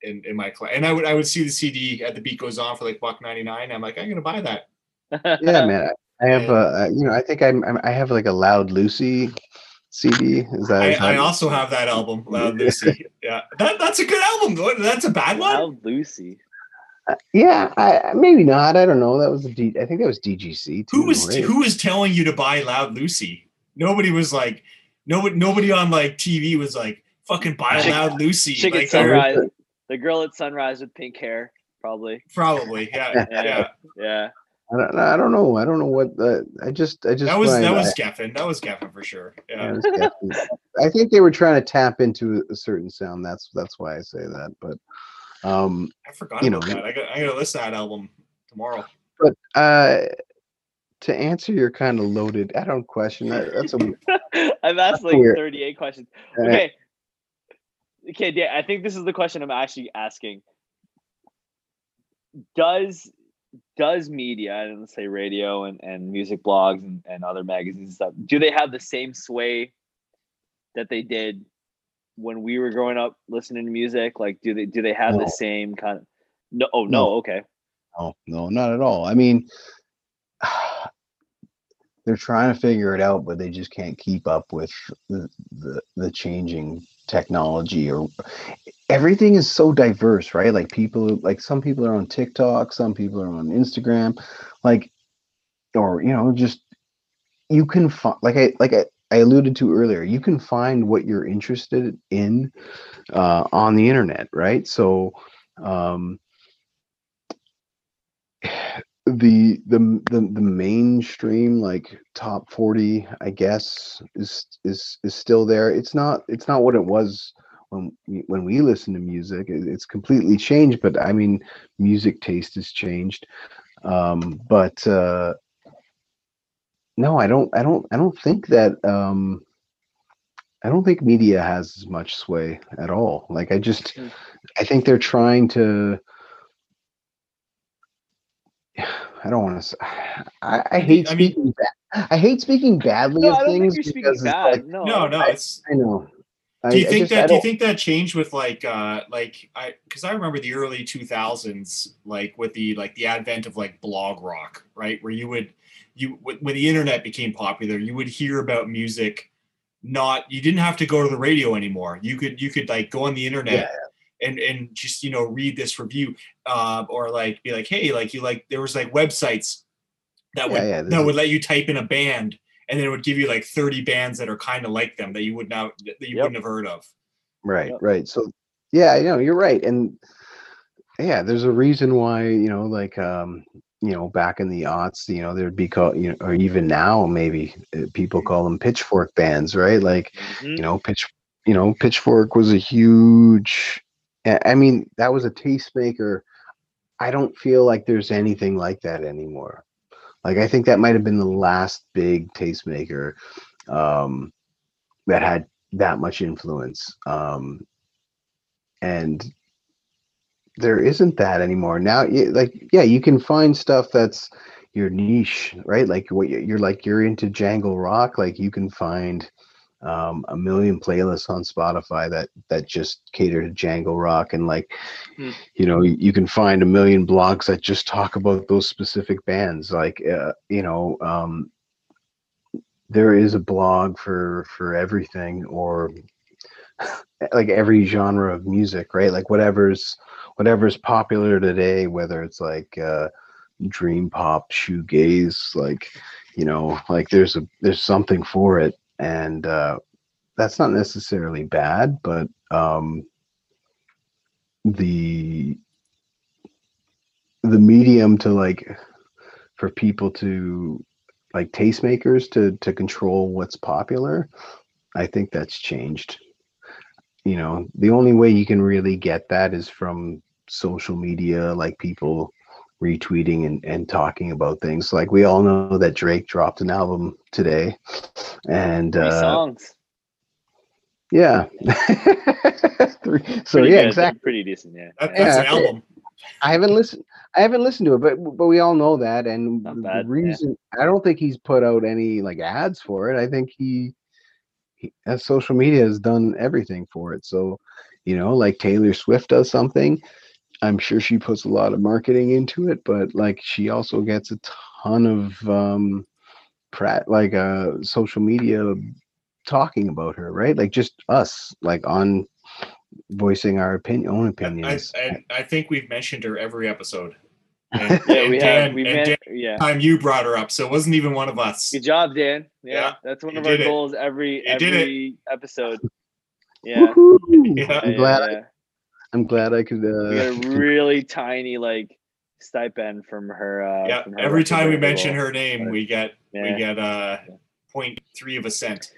in in my class. And I would I would see the CD at the beat goes on for like buck ninety nine. I'm like I'm gonna buy that. Yeah, man. I I have a uh, you know, I think I'm, I'm I have like a Loud Lucy CD. Is that? I, is I also have that album, Loud Lucy. Yeah, that that's a good album. though. That's a bad one. Wow, Lucy. Yeah, I, I- maybe not. I don't know. That was a D. I think that was DGC. Who was right? who was telling you to buy Loud Lucy? Nobody was like, nobody nobody on like TV was like, fucking buy Chick- Loud Lucy. Chick like, Sunrise. The girl at Sunrise with pink hair, probably. Probably, yeah, Yeah. yeah. Yeah. I don't, I don't know. I don't know what. The, I just. I just. That was find- that I- was Geffen. That was Geffen for sure. I Yeah. I think they were trying to tap into a certain sound. That's that's why I say that. But, um, I forgot You about know, that. I got I gotta listen to that album tomorrow. but uh, to answer your kind of loaded, I don't question that. That's a I've asked like Weird. 38 questions. uh, Okay. Okay, yeah, I think this is the question I'm actually asking. Does does media, and let's say radio and, and music blogs and, and other magazines and stuff, do they have the same sway that they did when we were growing up listening to music? Like do they do they have No. the same kind of no oh no, No. okay. No, no, not at all. I mean, they're trying to figure it out, but they just can't keep up with the the, the changing technology or everything is so diverse, right? Like people, like some people are on TikTok, some people are on Instagram, like, or you know, just you can find, like I like I. I alluded to earlier, you can find what you're interested in uh, on the internet, right? So, um, the the the the mainstream like top 40 i guess is is is still there. It's not it's not what it was when we, when we listen to music. It's completely changed but i mean music taste has changed. Um but uh no i don't i don't i don't think that um i don't think media has as much sway at all. Like i just Hmm. i think they're trying to I don't want to. I, I hate I mean- speaking. ba- I hate speaking badly No, of I don't think things you're speaking because bad. like no. No, no, it's I know. Do you I think just- that do you think that changed with like uh like i because i remember the early 2000s like with the like the advent of like blog rock right where you would you when when the internet became popular you would hear about music not you didn't have to go to the radio anymore you could you could like go on the internet and and just you know read this review uh, or like be like hey like you like there was like websites that would Yeah, yeah, this that is- would let you type in a band and then it would give you like 30 bands that are kind of like them that you would not that you Yep. wouldn't have heard of Right, Yep. right. So, yeah, I know you're right, and yeah, there's a reason why you know, like, um, you know, back in the aughts, you know, there'd be called, you know, or even now, maybe uh, people call them pitchfork bands, right? Like, Mhm. you know, pitch, you know, Pitchfork was a huge. I mean, that was a tastemaker. I don't feel like there's anything like that anymore. Like, I think that might have been the last big tastemaker um, that had that much influence. Um, and there isn't that anymore now like yeah you can find stuff that's your niche right like what you're like you're into jangle rock like you can find um, a million playlists on spotify that that just cater to jangle rock. And like Hmm. you know you, you can find a million blogs that just talk about those specific bands. Like uh, you know um, there is a blog for for everything or like every genre of music right? Like whatever's whatever's popular today whether it's like uh dream pop shoegaze like you know like there's a there's something for it and uh that's not necessarily bad but um the the medium to like for people to like tastemakers to to control what's popular i think that's changed. You know the only way you can really get that is from social media like people retweeting and, and talking about things like we all know that drake dropped an album today and Three uh songs. yeah Three- so Pretty yeah good, exactly Pretty decent, yeah. That, that's an album. I haven't listened. I haven't listened to it, but but we all know that, and Not the bad, yeah. reason I don't think he's put out any like ads for it. I think he, he as social media has done everything for it. So, you know, like Taylor Swift does something, I'm sure she puts a lot of marketing into it, but like she also gets a ton of um, prat like uh social media talking about her, right? Like just us, like on voicing our opinion, own I, opinions. I, I think we've mentioned her every episode. And, Yeah, and we Dan, have. We and met. Dan, Yeah. time you brought her up, so it wasn't even one of us. Good job, Dan. Yeah, Yeah, that's one you of our did it. goals every You did it. every episode. Yeah. Yeah. I'm glad. yeah, I, yeah. I'm glad I could. Uh, We got a really tiny like stipend from her. Uh, Yeah, from her every time we mention her name, we get Yeah. we get uh point three of a cent.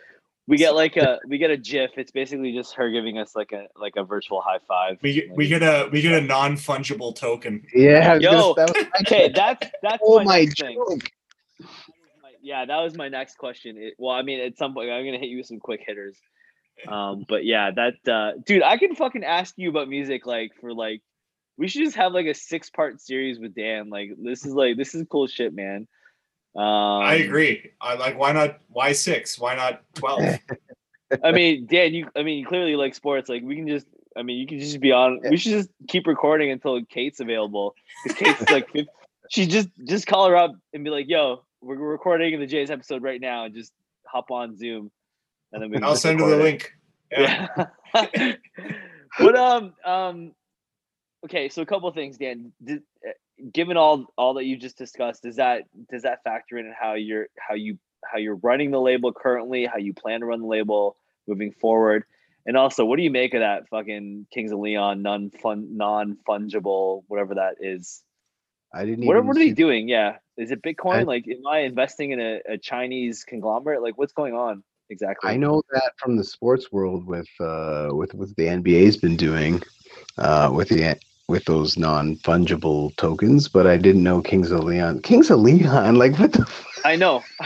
We get like a we get a GIF. It's basically just her giving us like a like a virtual high five. We get Like, we get a we get a non fungible token. yeah. I gonna- Yo, that was my Okay, that's that's oh my, my next thing. Yeah, that was my next question. It, well, I mean, at some point, I'm gonna hit you with some quick hitters. Um, but yeah, that uh, dude, I can fucking ask you about music like for like. We should just have like a six part series with Dan. Like this is like this is cool shit, man. Um, I agree. I like why not why six? Why not twelve? I mean, Dan, you. I mean, you clearly like sports. Like we can just. I mean, you can just be on. We should just keep recording until Kate's available. Because Kate's like, she just just call her up and be like, "Yo, we're recording the Jay's episode right now," and just hop on Zoom, and then we. I'll send her the it. link. Yeah. Yeah. but um um. Okay, so a couple of things, Dan. Did, uh, given all all that you just discussed, does that does that factor in how you're how you how you're running the label currently, how you plan to run the label moving forward, and also what do you make of that fucking Kings of Leon non fun non fungible whatever that is? I didn't What are, even what are they doing? Yeah, is it Bitcoin? I- like, am I investing in a, a Chinese conglomerate? Like, what's going on exactly? I know that from the sports world with uh with with the NBA's been doing uh with the with those non fungible tokens, but I didn't know Kings of Leon. Kings of Leon, like what the? I know.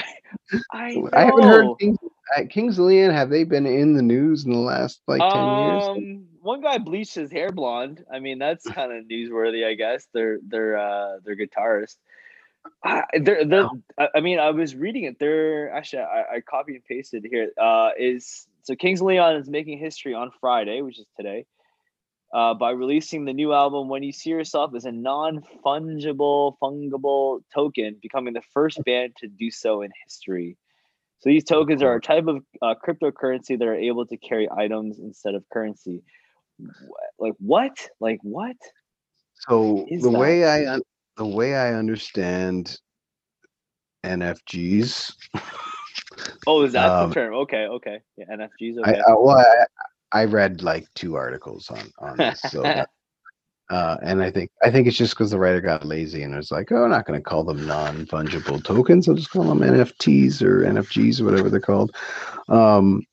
I know. I haven't heard Kings, uh, Kings of Leon. Have they been in the news in the last like ten years? Um, one guy bleached his hair blonde. I mean, that's kind of newsworthy, I guess. They're they're uh they're guitarist. I, they're, they're, I I mean, I was reading it. They're actually I, I copied and pasted here. Uh, is so Kings Leon is making history on Friday, which is today, uh, by releasing the new album "When You See Yourself" as a non-fungible, fungible token, becoming the first band to do so in history. So these tokens are a type of uh, cryptocurrency that are able to carry items instead of currency. Like what? Like what? So the that? way I the way I understand NFGs, Oh, is that Um, the term? Okay, okay. Yeah, NFGs. I, Okay. I well I, I read like two articles on on this, so that, uh, and I think I think it's just because the writer got lazy and was like, oh, I'm not going to call them non fungible tokens. I'll just call them NFTs or NFGs or whatever they're called. Um,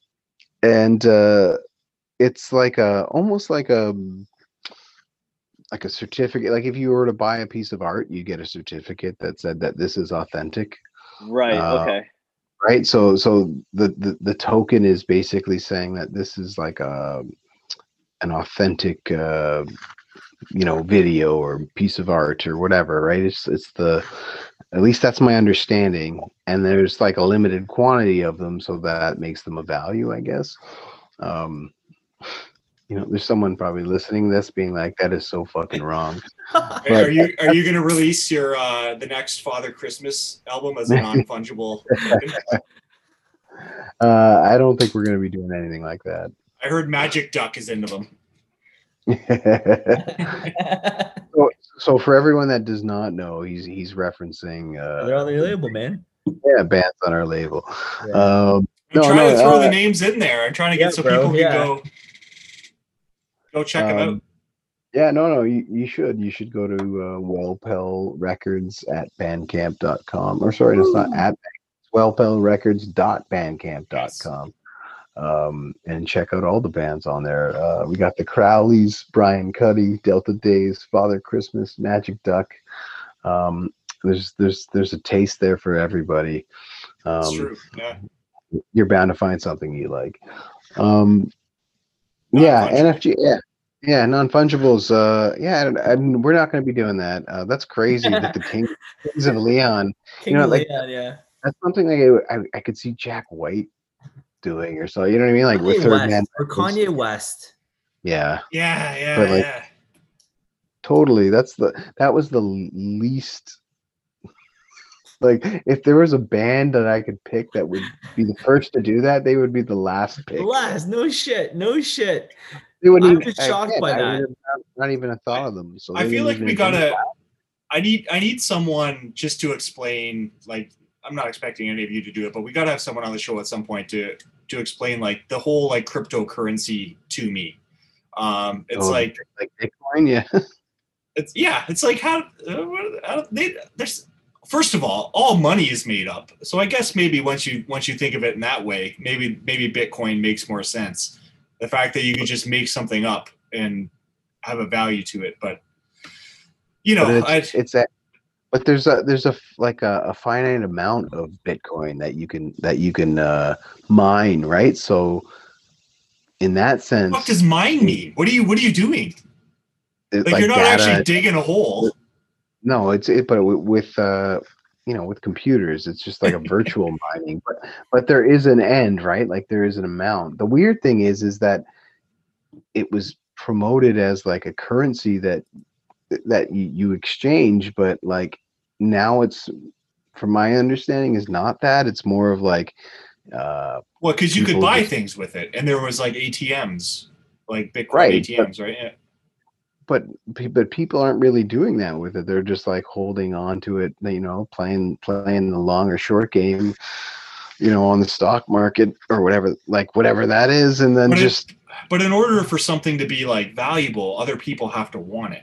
and uh, it's like a almost like a like a certificate. Like if you were to buy a piece of art, you get a certificate that said that this is authentic right. uh, okay. right so so the, the the token is basically saying that this is like a an authentic uh, you know video or piece of art or whatever right it's it's the at least that's my understanding and there's like a limited quantity of them so that makes them a value i guess um you know there's someone probably listening to this being like that is so fucking wrong Are- Are you are you gonna release your uh the next Father Christmas album as a non fungible? uh i don't think we're going to be doing anything like that I heard Magic Duck is into them. so so, for everyone that does not know he's he's referencing They're uh on the label, man. yeah bands on our label Yeah. um I'm No, trying no, to throw uh, the names in there. I'm trying to get Yeah, so bro, people can yeah. go go check them out. Um, Yeah, no, no, you, you should. You should go to uh, Wel-Pel Records at bandcamp.com. Or sorry, it's not at it's wellpelrecords.bandcamp.com. Um, and check out all the bands on there. Uh, we got the Crowleys, Brian Cuddy, Delta Days, Father Christmas, Magic Duck. Um, there's there's there's a taste there for everybody. Um, true. Yeah. you're bound to find something you like. Um, yeah, NFG. Yeah, yeah, non fungibles. Uh, yeah, and, and we're not going to be doing that. Uh, that's crazy that the King, Kings of Leon. King know, of like- Leon, yeah. That's something like I, I, I could see Jack White doing or so. You know what I mean? Like with Kanye third West, man. or Kanye West. Yeah, Yeah, yeah, But, like, yeah. totally. That's the that was the least. Like if there was a band that I could pick that would be the first to do that, they would be the last pick. Last, no shit, no shit. They wouldn't I'm even- just shocked by I that. Not, even a thought of them. So I feel like we gotta. I need I need someone just to explain. Like I'm not expecting any of you to do it, but we gotta have someone on the show at some point to to explain like the whole like cryptocurrency to me. Um, it's Oh, like like Bitcoin, yeah. it's yeah, it's like how, uh, how they there's first of all, all money is made up. So I guess maybe once you once you think of it in that way, maybe maybe Bitcoin makes more sense. The fact that you could just make something up and have a value to it, but you know, but I, it's, it's that but there's a there's a like a, a finite amount of bitcoin that you can that you can uh mine right so in that sense what does mine mean? What are you what are you doing? it- Like, you're not data- actually digging a hole. no it's it but with uh you know with computers it's just like a virtual mining but but there is an end right like there is an amount the weird thing is is that it was promoted as like a currency that that you, you exchange but like now it's from my understanding is not that it's more of like uh Well, because you could buy just- things with it, and there was like ATMs, like Bitcoin Right, ATMs, right? Yeah. But but people aren't really doing that with it they're just like holding on to it you know playing playing the long or short game you know on the stock market or whatever like whatever that is and then But it- just But in order for something to be like valuable, other people have to want it.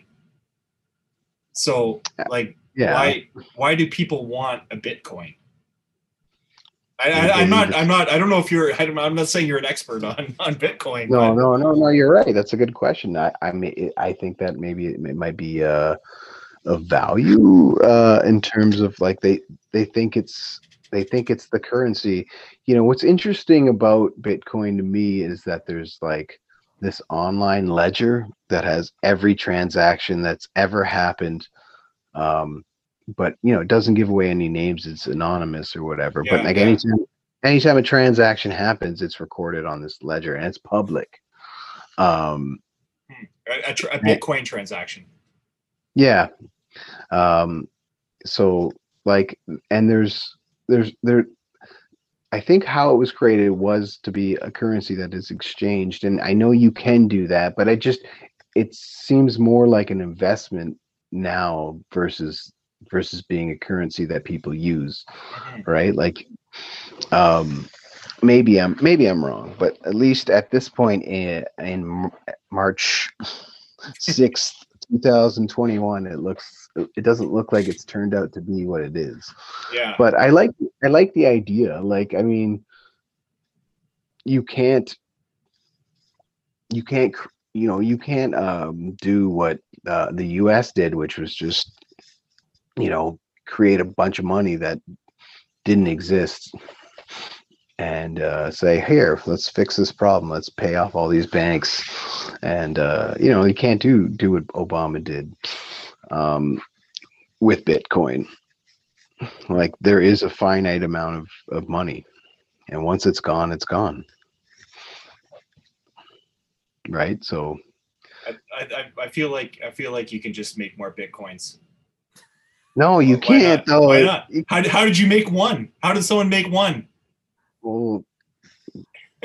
So, like, yeah why why do people want a Bitcoin? I, They I, I'm not. I'm not. I don't know if you're. I'm I'm not saying you're an expert on on Bitcoin. no but no no no you're right that's a good question i i mean i think that maybe it, it might be uh of value uh in terms of like they they think it's they think it's the currency you know what's interesting about bitcoin to me is that there's like this online ledger that has every transaction that's ever happened um but you know it doesn't give away any names it's anonymous or whatever Yeah, but like yeah. anytime anytime a transaction happens it's recorded on this ledger and it's public um a, a, tr- a Bitcoin transaction. yeah um so like and there's there's there i think how it was created was to be a currency that is exchanged and i know you can do that but i just it seems more like an investment now versus versus being a currency that people use Mhm. right like um maybe i'm maybe i'm wrong but at least at this point in in march 6th 2021 it looks it doesn't look like it's turned out to be what it is Yeah. but i like i like the idea like i mean you can't you can't you know you can't um do what uh, the us did which was just you know create a bunch of money that didn't exist and uh, say, "Here, let's fix this problem. Let's pay off all these banks." And uh, you know, you can't do do what Obama did um, with Bitcoin. Like there is a finite amount of, of money, and once it's gone, it's gone. Right. So I, I, I feel like I feel like you can just make more bitcoins. No, you Why can't. though. Why not? it- How, did- how did you make one? How did someone make one? well,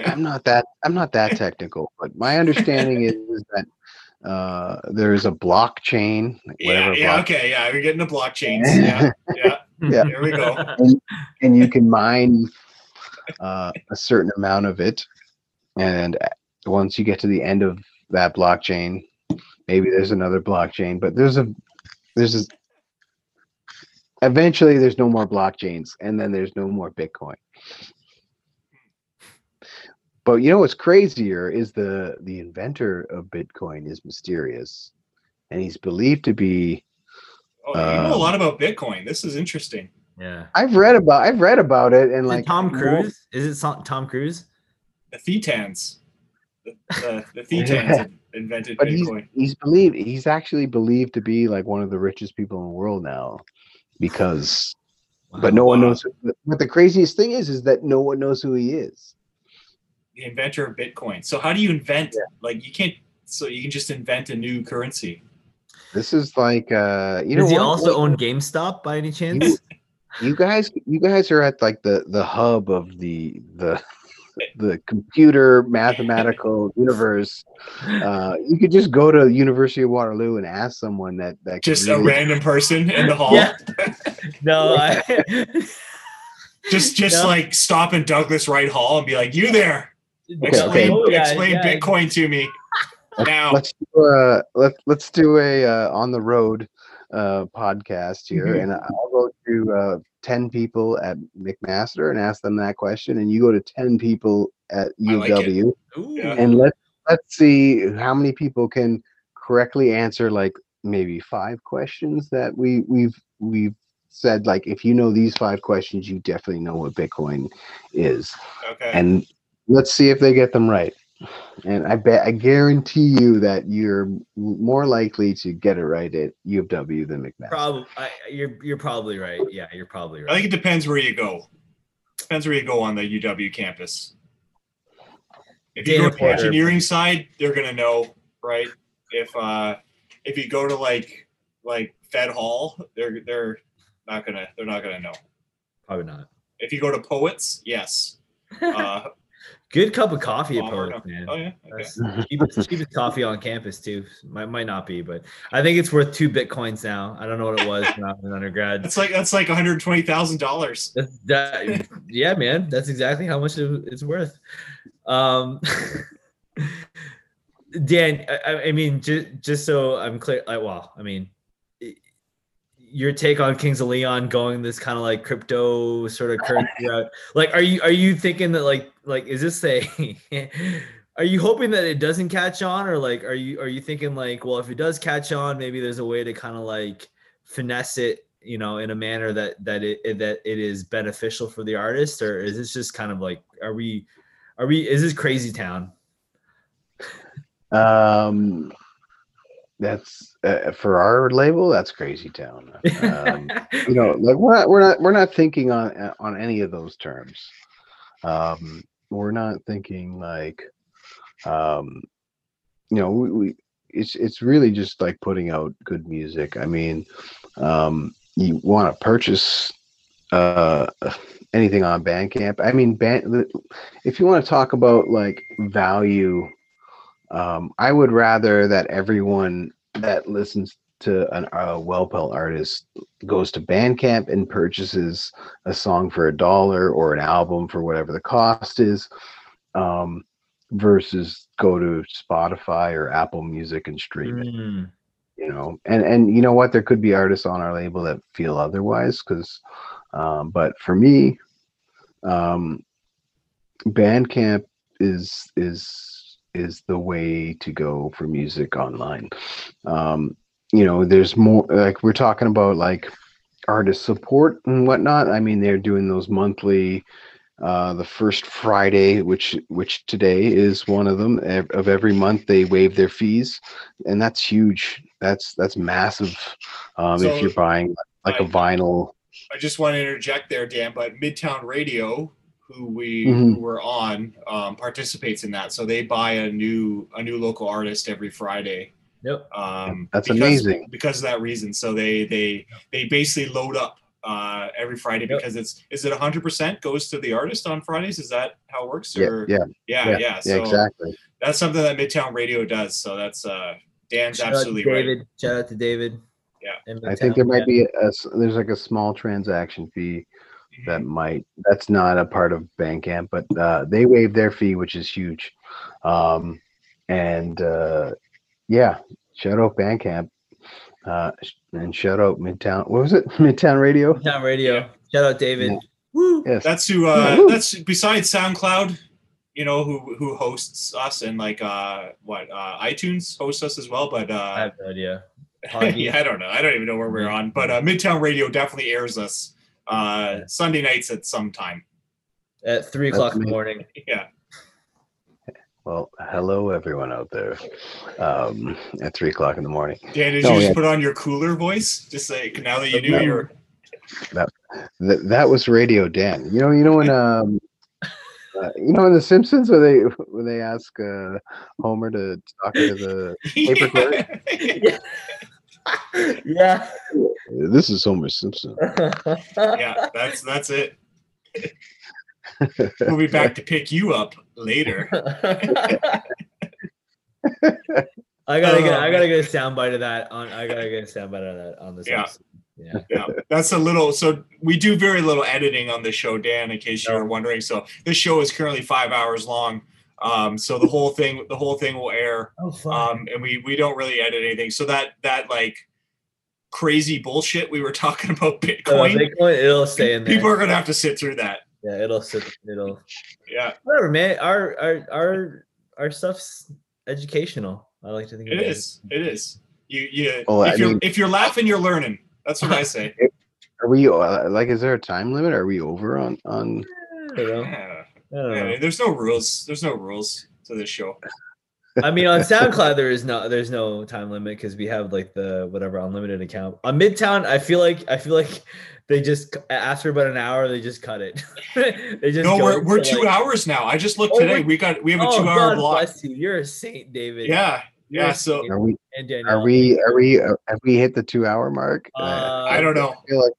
I'm not that I'm not that technical, but my understanding is, is that uh, there's a blockchain, Yeah, whatever, yeah, block- okay, yeah, we're getting to blockchains. Yeah, yeah, Yeah. there we go. and you can mine uh, a certain amount of it, and once you get to the end of that blockchain, maybe there's another blockchain, but there's a there's a eventually there's no more blockchains, and then there's no more Bitcoin. But you know what's crazier is the the inventor of Bitcoin is mysterious, and he's believed to be. Oh, you know a Um, lot about Bitcoin. This is interesting. Yeah. I've read about I've read about it, and Is like it Tom mo- Cruise? Is it so- Tom Cruise? The Thetans, the the, the Thetans invented but he's Bitcoin. he's believed he's actually believed to be like one of the richest people in the world now, because but no one Wow. knows. What the craziest thing is, is that no one knows who he is. the inventor of Bitcoin. So how do you invent? Like you can't. So you can just invent a new currency. This is like uh, you know Does he what? also Like, own GameStop by any chance? you guys you guys are at like the the hub of the the the computer mathematical universe uh you could just go to university of waterloo and ask someone that that could Just a really- random person in the hall. Yeah. No, I, Just just No. like stop in Douglas Wright Hall and be like, "You there? Explain Oh, yeah, explain yeah. Bitcoin to me now." let's do uh let, let's do a uh, on the road uh podcast here Mhm. and i'll go to uh 10 people at mcmaster and ask them that question and you go to 10 people at like uw Yeah. and let let's see how many people can correctly answer like maybe five questions that we we've we've said like if you know these five questions you definitely know what bitcoin is Okay. and let's see if they get them right and i bet i guarantee you that you're more likely to get it right at u of w than mcmaster Probably, I, you're you're probably right. Yeah, you're probably right. I think it depends where you go. Depends where you go on the UW campus. If you Dana go to the engineering side, they're gonna know, right? If uh if you go to like like Fed Hall, they're they're not gonna they're not gonna know. Probably not. If you go to poets, yes. Uh, Good cup of coffee at Palmer, Poets, man. oh yeah, okay. Cheapest, cheapest coffee on campus too. Might might not be, but I think it's worth two bitcoins now. I don't know what it was when I was an undergrad. That's like that's like one hundred twenty thousand dollars. That, yeah, man, that's exactly how much it's worth. Um, Dan, I- I, I mean, just just so I'm clear, like, well, I mean, your take on Kings of Leon going this kind of like crypto sort of currency route. Like, are you are you thinking that like like is this a Are you hoping that it doesn't catch on, or like are you are you thinking like, well, if it does catch on, maybe there's a way to kind of like finesse it, you know, in a manner that that it that it is beneficial for the artist, or is this just kind of like, are we, are we, is this crazy town? um that's uh, for our label that's crazy town um, you know like we're not we're not we're not thinking on on any of those terms um we're not thinking like um you know we, we it's it's really just like putting out good music. I mean um you want to purchase uh anything on bandcamp. I mean band if you want to talk about like value um i would rather that everyone that listens to an, a Wel-Pel artist goes to Bandcamp and purchases a song for a dollar or an album for whatever the cost is, um, versus go to Spotify or Apple Music and stream it. Mm, You know, and and you know what? There could be artists on our label that feel otherwise, because, um, but for me, um, Bandcamp is is is the way to go for music online. Um, you know there's more like we're talking about like artist support and whatnot i mean they're doing those monthly Uh, the first Friday, which which today is one of them of every month, they waive their fees, and that's huge. That's that's massive. Um, So, if you're buying like a I- vinyl, I just want to interject there, Dan, but Midtown Radio, who we Mhm. who were on, um, participates in that. So they buy a new a new local artist every Friday. Yep. Um, That's because- amazing. because of that reason. So they they they basically load up uh, every Friday Yep. because it's is it 100 percent goes to the artist on Fridays? Is that how it works? yeah, Or yeah, yeah, yeah, yeah. yeah, So exactly. that's something that Midtown Radio does. So that's uh, Dan's Shout out to absolutely right. David. Shout out to David. Yeah. I think there might be a, there's like a small transaction fee Mhm. that might that's not a part of Bandcamp, but uh, they waive their fee, which is huge. Um, and uh, yeah, shout out Bandcamp uh, and shout out Midtown. What was it? Midtown Radio. Midtown Radio. Yeah. Shout out David. Yeah. Woo. Yes. That's who. Uh, Woo. that's besides SoundCloud. You know who who hosts us and like uh what uh iTunes hosts us as well. But I uh, have no idea. Yeah, I don't know. I don't even know where we're on. But uh, Midtown Radio definitely airs us uh Sunday nights at some time. At three o'clock in the morning. Yeah. Well, hello everyone out there. Um, at three o'clock in the morning. Dan, did No, you just yeah. put on your cooler voice? Just like now that you knew No. you're That that was Radio Dan. You know, you know when um, uh, you know in The Simpsons where they when they ask uh, Homer to talk to the Paperclip? yeah. this is Homer Simpson. yeah, that's that's it. We'll be back to pick you up later. I gotta get I gotta get a soundbite of that on I gotta get a soundbite of that on this Yeah. episode. Yeah. Yeah, that's a little. So we do very little editing on the show, Dan. In case you No. were wondering, so this show is currently five hours long. Um, so the whole thing, the whole thing will air, Oh fuck. um, and we we don't really edit anything. So that that like crazy bullshit we were talking about So Bitcoin, Bitcoin, it'll stay in there. people are gonna have to sit through that. Yeah, it'll sit it'll Yeah, whatever, man. Our our our our stuff's educational. I like to think it about is. It is. You you Well, if I you're mean- if you're laughing, you're learning. That's what I say. Are we uh, like? Is there a time limit? Are we over on on? I. Yeah. I don't know. Yeah, there's no rules. There's no rules to this show. I mean, on SoundCloud there is no there's no time limit because we have like the whatever unlimited account. On Midtown, I feel like I feel like they just after about an hour they just cut it. they just No, we're we're two like, hours now. I just looked Oh, today. we're- got we have a Oh, two hour God block. bless you. You're a saint, David. Yeah, You're yeah. So. Are we? and Are we? Are we? uh, Have we hit the two hour mark? Uh, I don't know. I feel like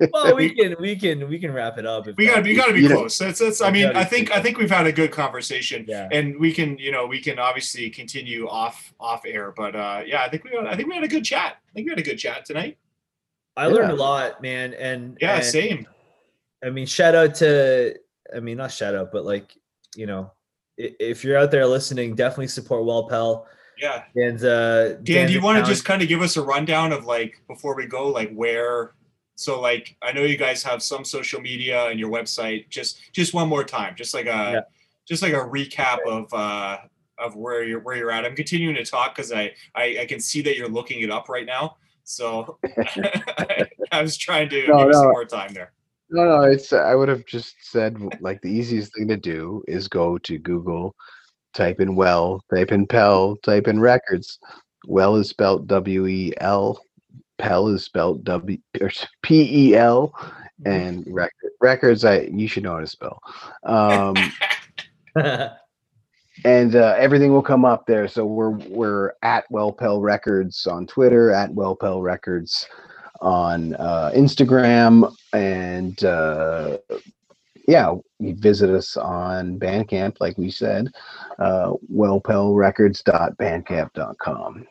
well, we can we can we can wrap it up. If We got that- we got to be You know- close. That's that's. I mean, I think I think we've had a good conversation, Yeah. and we can you know we can obviously continue off off air. But uh, yeah, I think we I think we had a good chat. I think we had a good chat tonight. I learned a lot, man. And Yeah, and, same. I mean, shout out to, I mean, not shout out, but like, you know, if you're out there listening, definitely support Wel-Pel. Yeah, And uh, Dan, do you want to just kind of give us a rundown of like before we go, like where? So like I know you guys have some social media and your website. Just just one more time, just like a Yeah. just like a recap of uh of where you're where you're at. I'm continuing to talk because I, I I can see that you're looking it up right now. So I was trying to No, give you some no. more time there. No, no, it's I would have just said like the easiest thing to do is go to Google, type in well, type in Pell, type in records. Well is spelled W E L, Pell is spelled W or P E L, and record records I you should know how to spell. Um, and uh, everything will come up there. So we're we're at Wel-Pel Records on Twitter, at Wel-Pel Records on uh, Instagram, and uh, yeah, you visit us on Bandcamp, like we said, uh, wellpelrecords.bandcamp.com.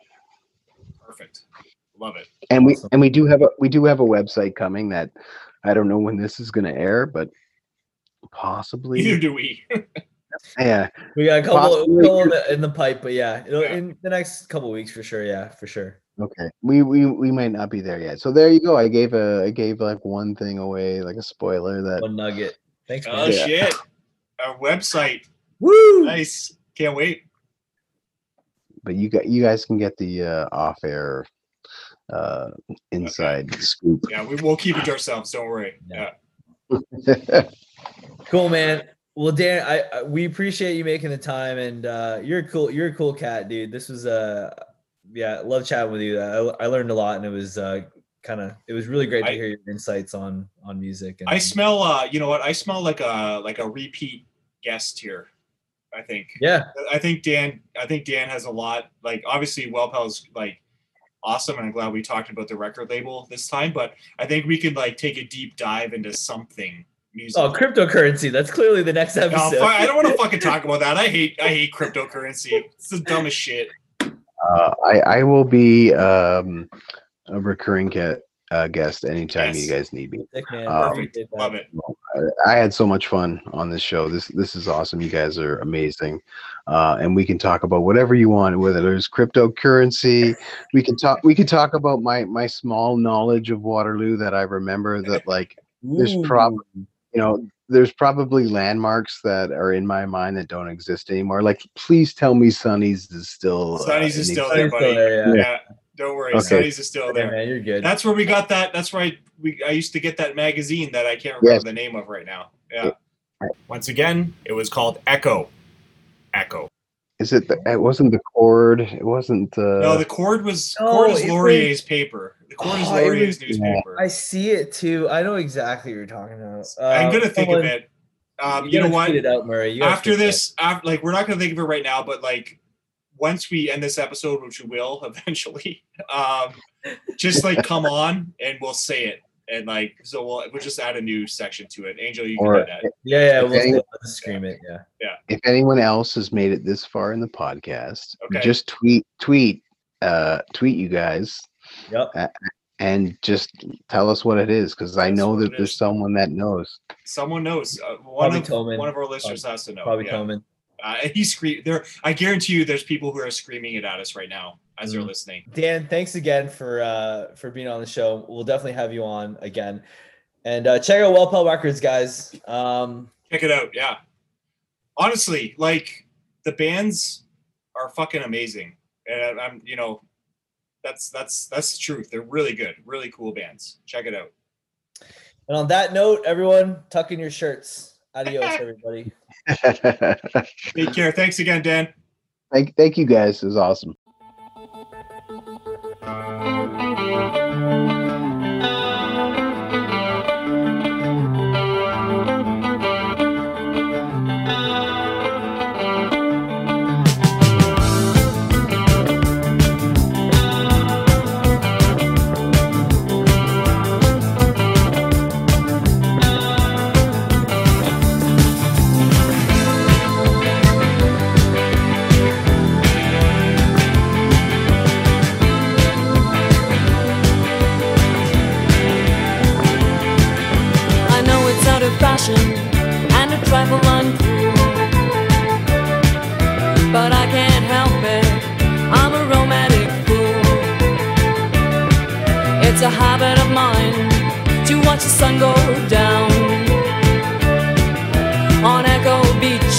Perfect. Love it. And we Awesome. and we do have a we do have a website coming that I don't know when this is going to air, but possibly Neither do we. yeah we got a couple, Possibly. couple in, the, in the pipe, but yeah, it'll, Yeah. in the next couple weeks for sure. Yeah, for sure. Okay, we we we might not be there yet. So there you go. I gave a I gave like one thing away, like a spoiler that One nugget. Thanks, man. Oh Yeah. shit! Our website. Woo! Nice. Can't wait. but you got you guys can get the uh, off air uh inside scoop. Yeah, we will keep it to ourselves. Don't worry. Yeah. Yeah. Cool, man. Well, Dan, I, I we appreciate you making the time, and uh, you're a cool. You're a cool cat, dude. This was uh, yeah, love chatting with you. I, I learned a lot, and it was uh, kind of it was really great to hear your insights on on music. And, I smell. Uh, you know what? I smell like a like a repeat guest here. I think. yeah, I think Dan. I think Dan has a lot. Like obviously, Wel-Pel's like awesome, and I'm glad we talked about the record label this time. But I think we could like take a deep dive into something music. Oh, cryptocurrency. That's clearly the next episode. fu- I don't want to fucking talk about that. I hate I hate cryptocurrency. It's the dumbest shit. Uh, I I will be um, a recurring cat, uh, guest anytime Yes. you guys need me. Man. Um, Love it. I had so much fun on this show. This this is awesome. You guys are amazing, uh, and we can talk about whatever you want. Whether there's cryptocurrency, we can talk. We can talk about my my small knowledge of Waterloo that I remember. That like there's Ooh. Prob- you know there's probably landmarks that are in my mind that don't exist anymore. Like please tell me Sonny's is still uh, Sonny's is still existence. there, Still there, yeah. Yeah. Don't worry. Okay. Sonny's is still Yeah, there. man, you're good. That's where we got that. That's where I, we, I used to get that magazine that I can't remember Yes. the name of right now. Yeah. Once again, it was called Echo. Echo. Is it? The, it wasn't the chord. It wasn't. Uh, No, the cord was No, cord is it Laurier's paper. The cord Oh, it Laurier's newspaper. I see it too. I know exactly what you're talking about. I'm Uh, gonna think someone- of it. Um, you you know gotta what? it out, Murray. You After this, after, like we're not gonna think of it right now, but like once we end this episode, which we will eventually, um, just like come on and we'll say it. And like so we'll we'll just add a new section to it. Angel, you can do that. Yeah, yeah. We'll Okay. still scream it. Yeah. if anyone else has made it this far in the podcast, Okay. just tweet tweet uh tweet you guys Yep. and just tell us what it is because I know that there's is. someone that knows. Someone knows. Uh, one Probably of Tillman. one of our listeners has to know. Probably yeah. coming. Uh, and he's scream. There, I guarantee you, there's people who are screaming it at us right now as they're Mhm. listening. Dan, thanks again for uh for being on the show. We'll definitely have you on again. And uh check out Wel-Pel Records, guys. Um Check it out. Yeah. Honestly, like the bands are fucking amazing, and I'm, you know, that's that's that's the truth. They're really good, really cool bands. Check it out. and on that note, everyone, tuck in your shirts. Adios, everybody. Take care. Thanks again, Dan. thank thank you guys. It was awesome. fashion and a trifle uncool. But I can't help it, I'm a romantic fool. It's a habit of mine to watch the sun go down. On Echo Beach,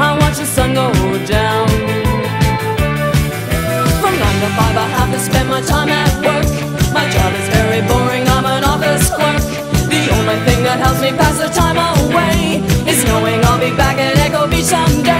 I watch the sun go down. From nine to five, I have to spend my time at work. knowing I'll be back at Echo Beach someday.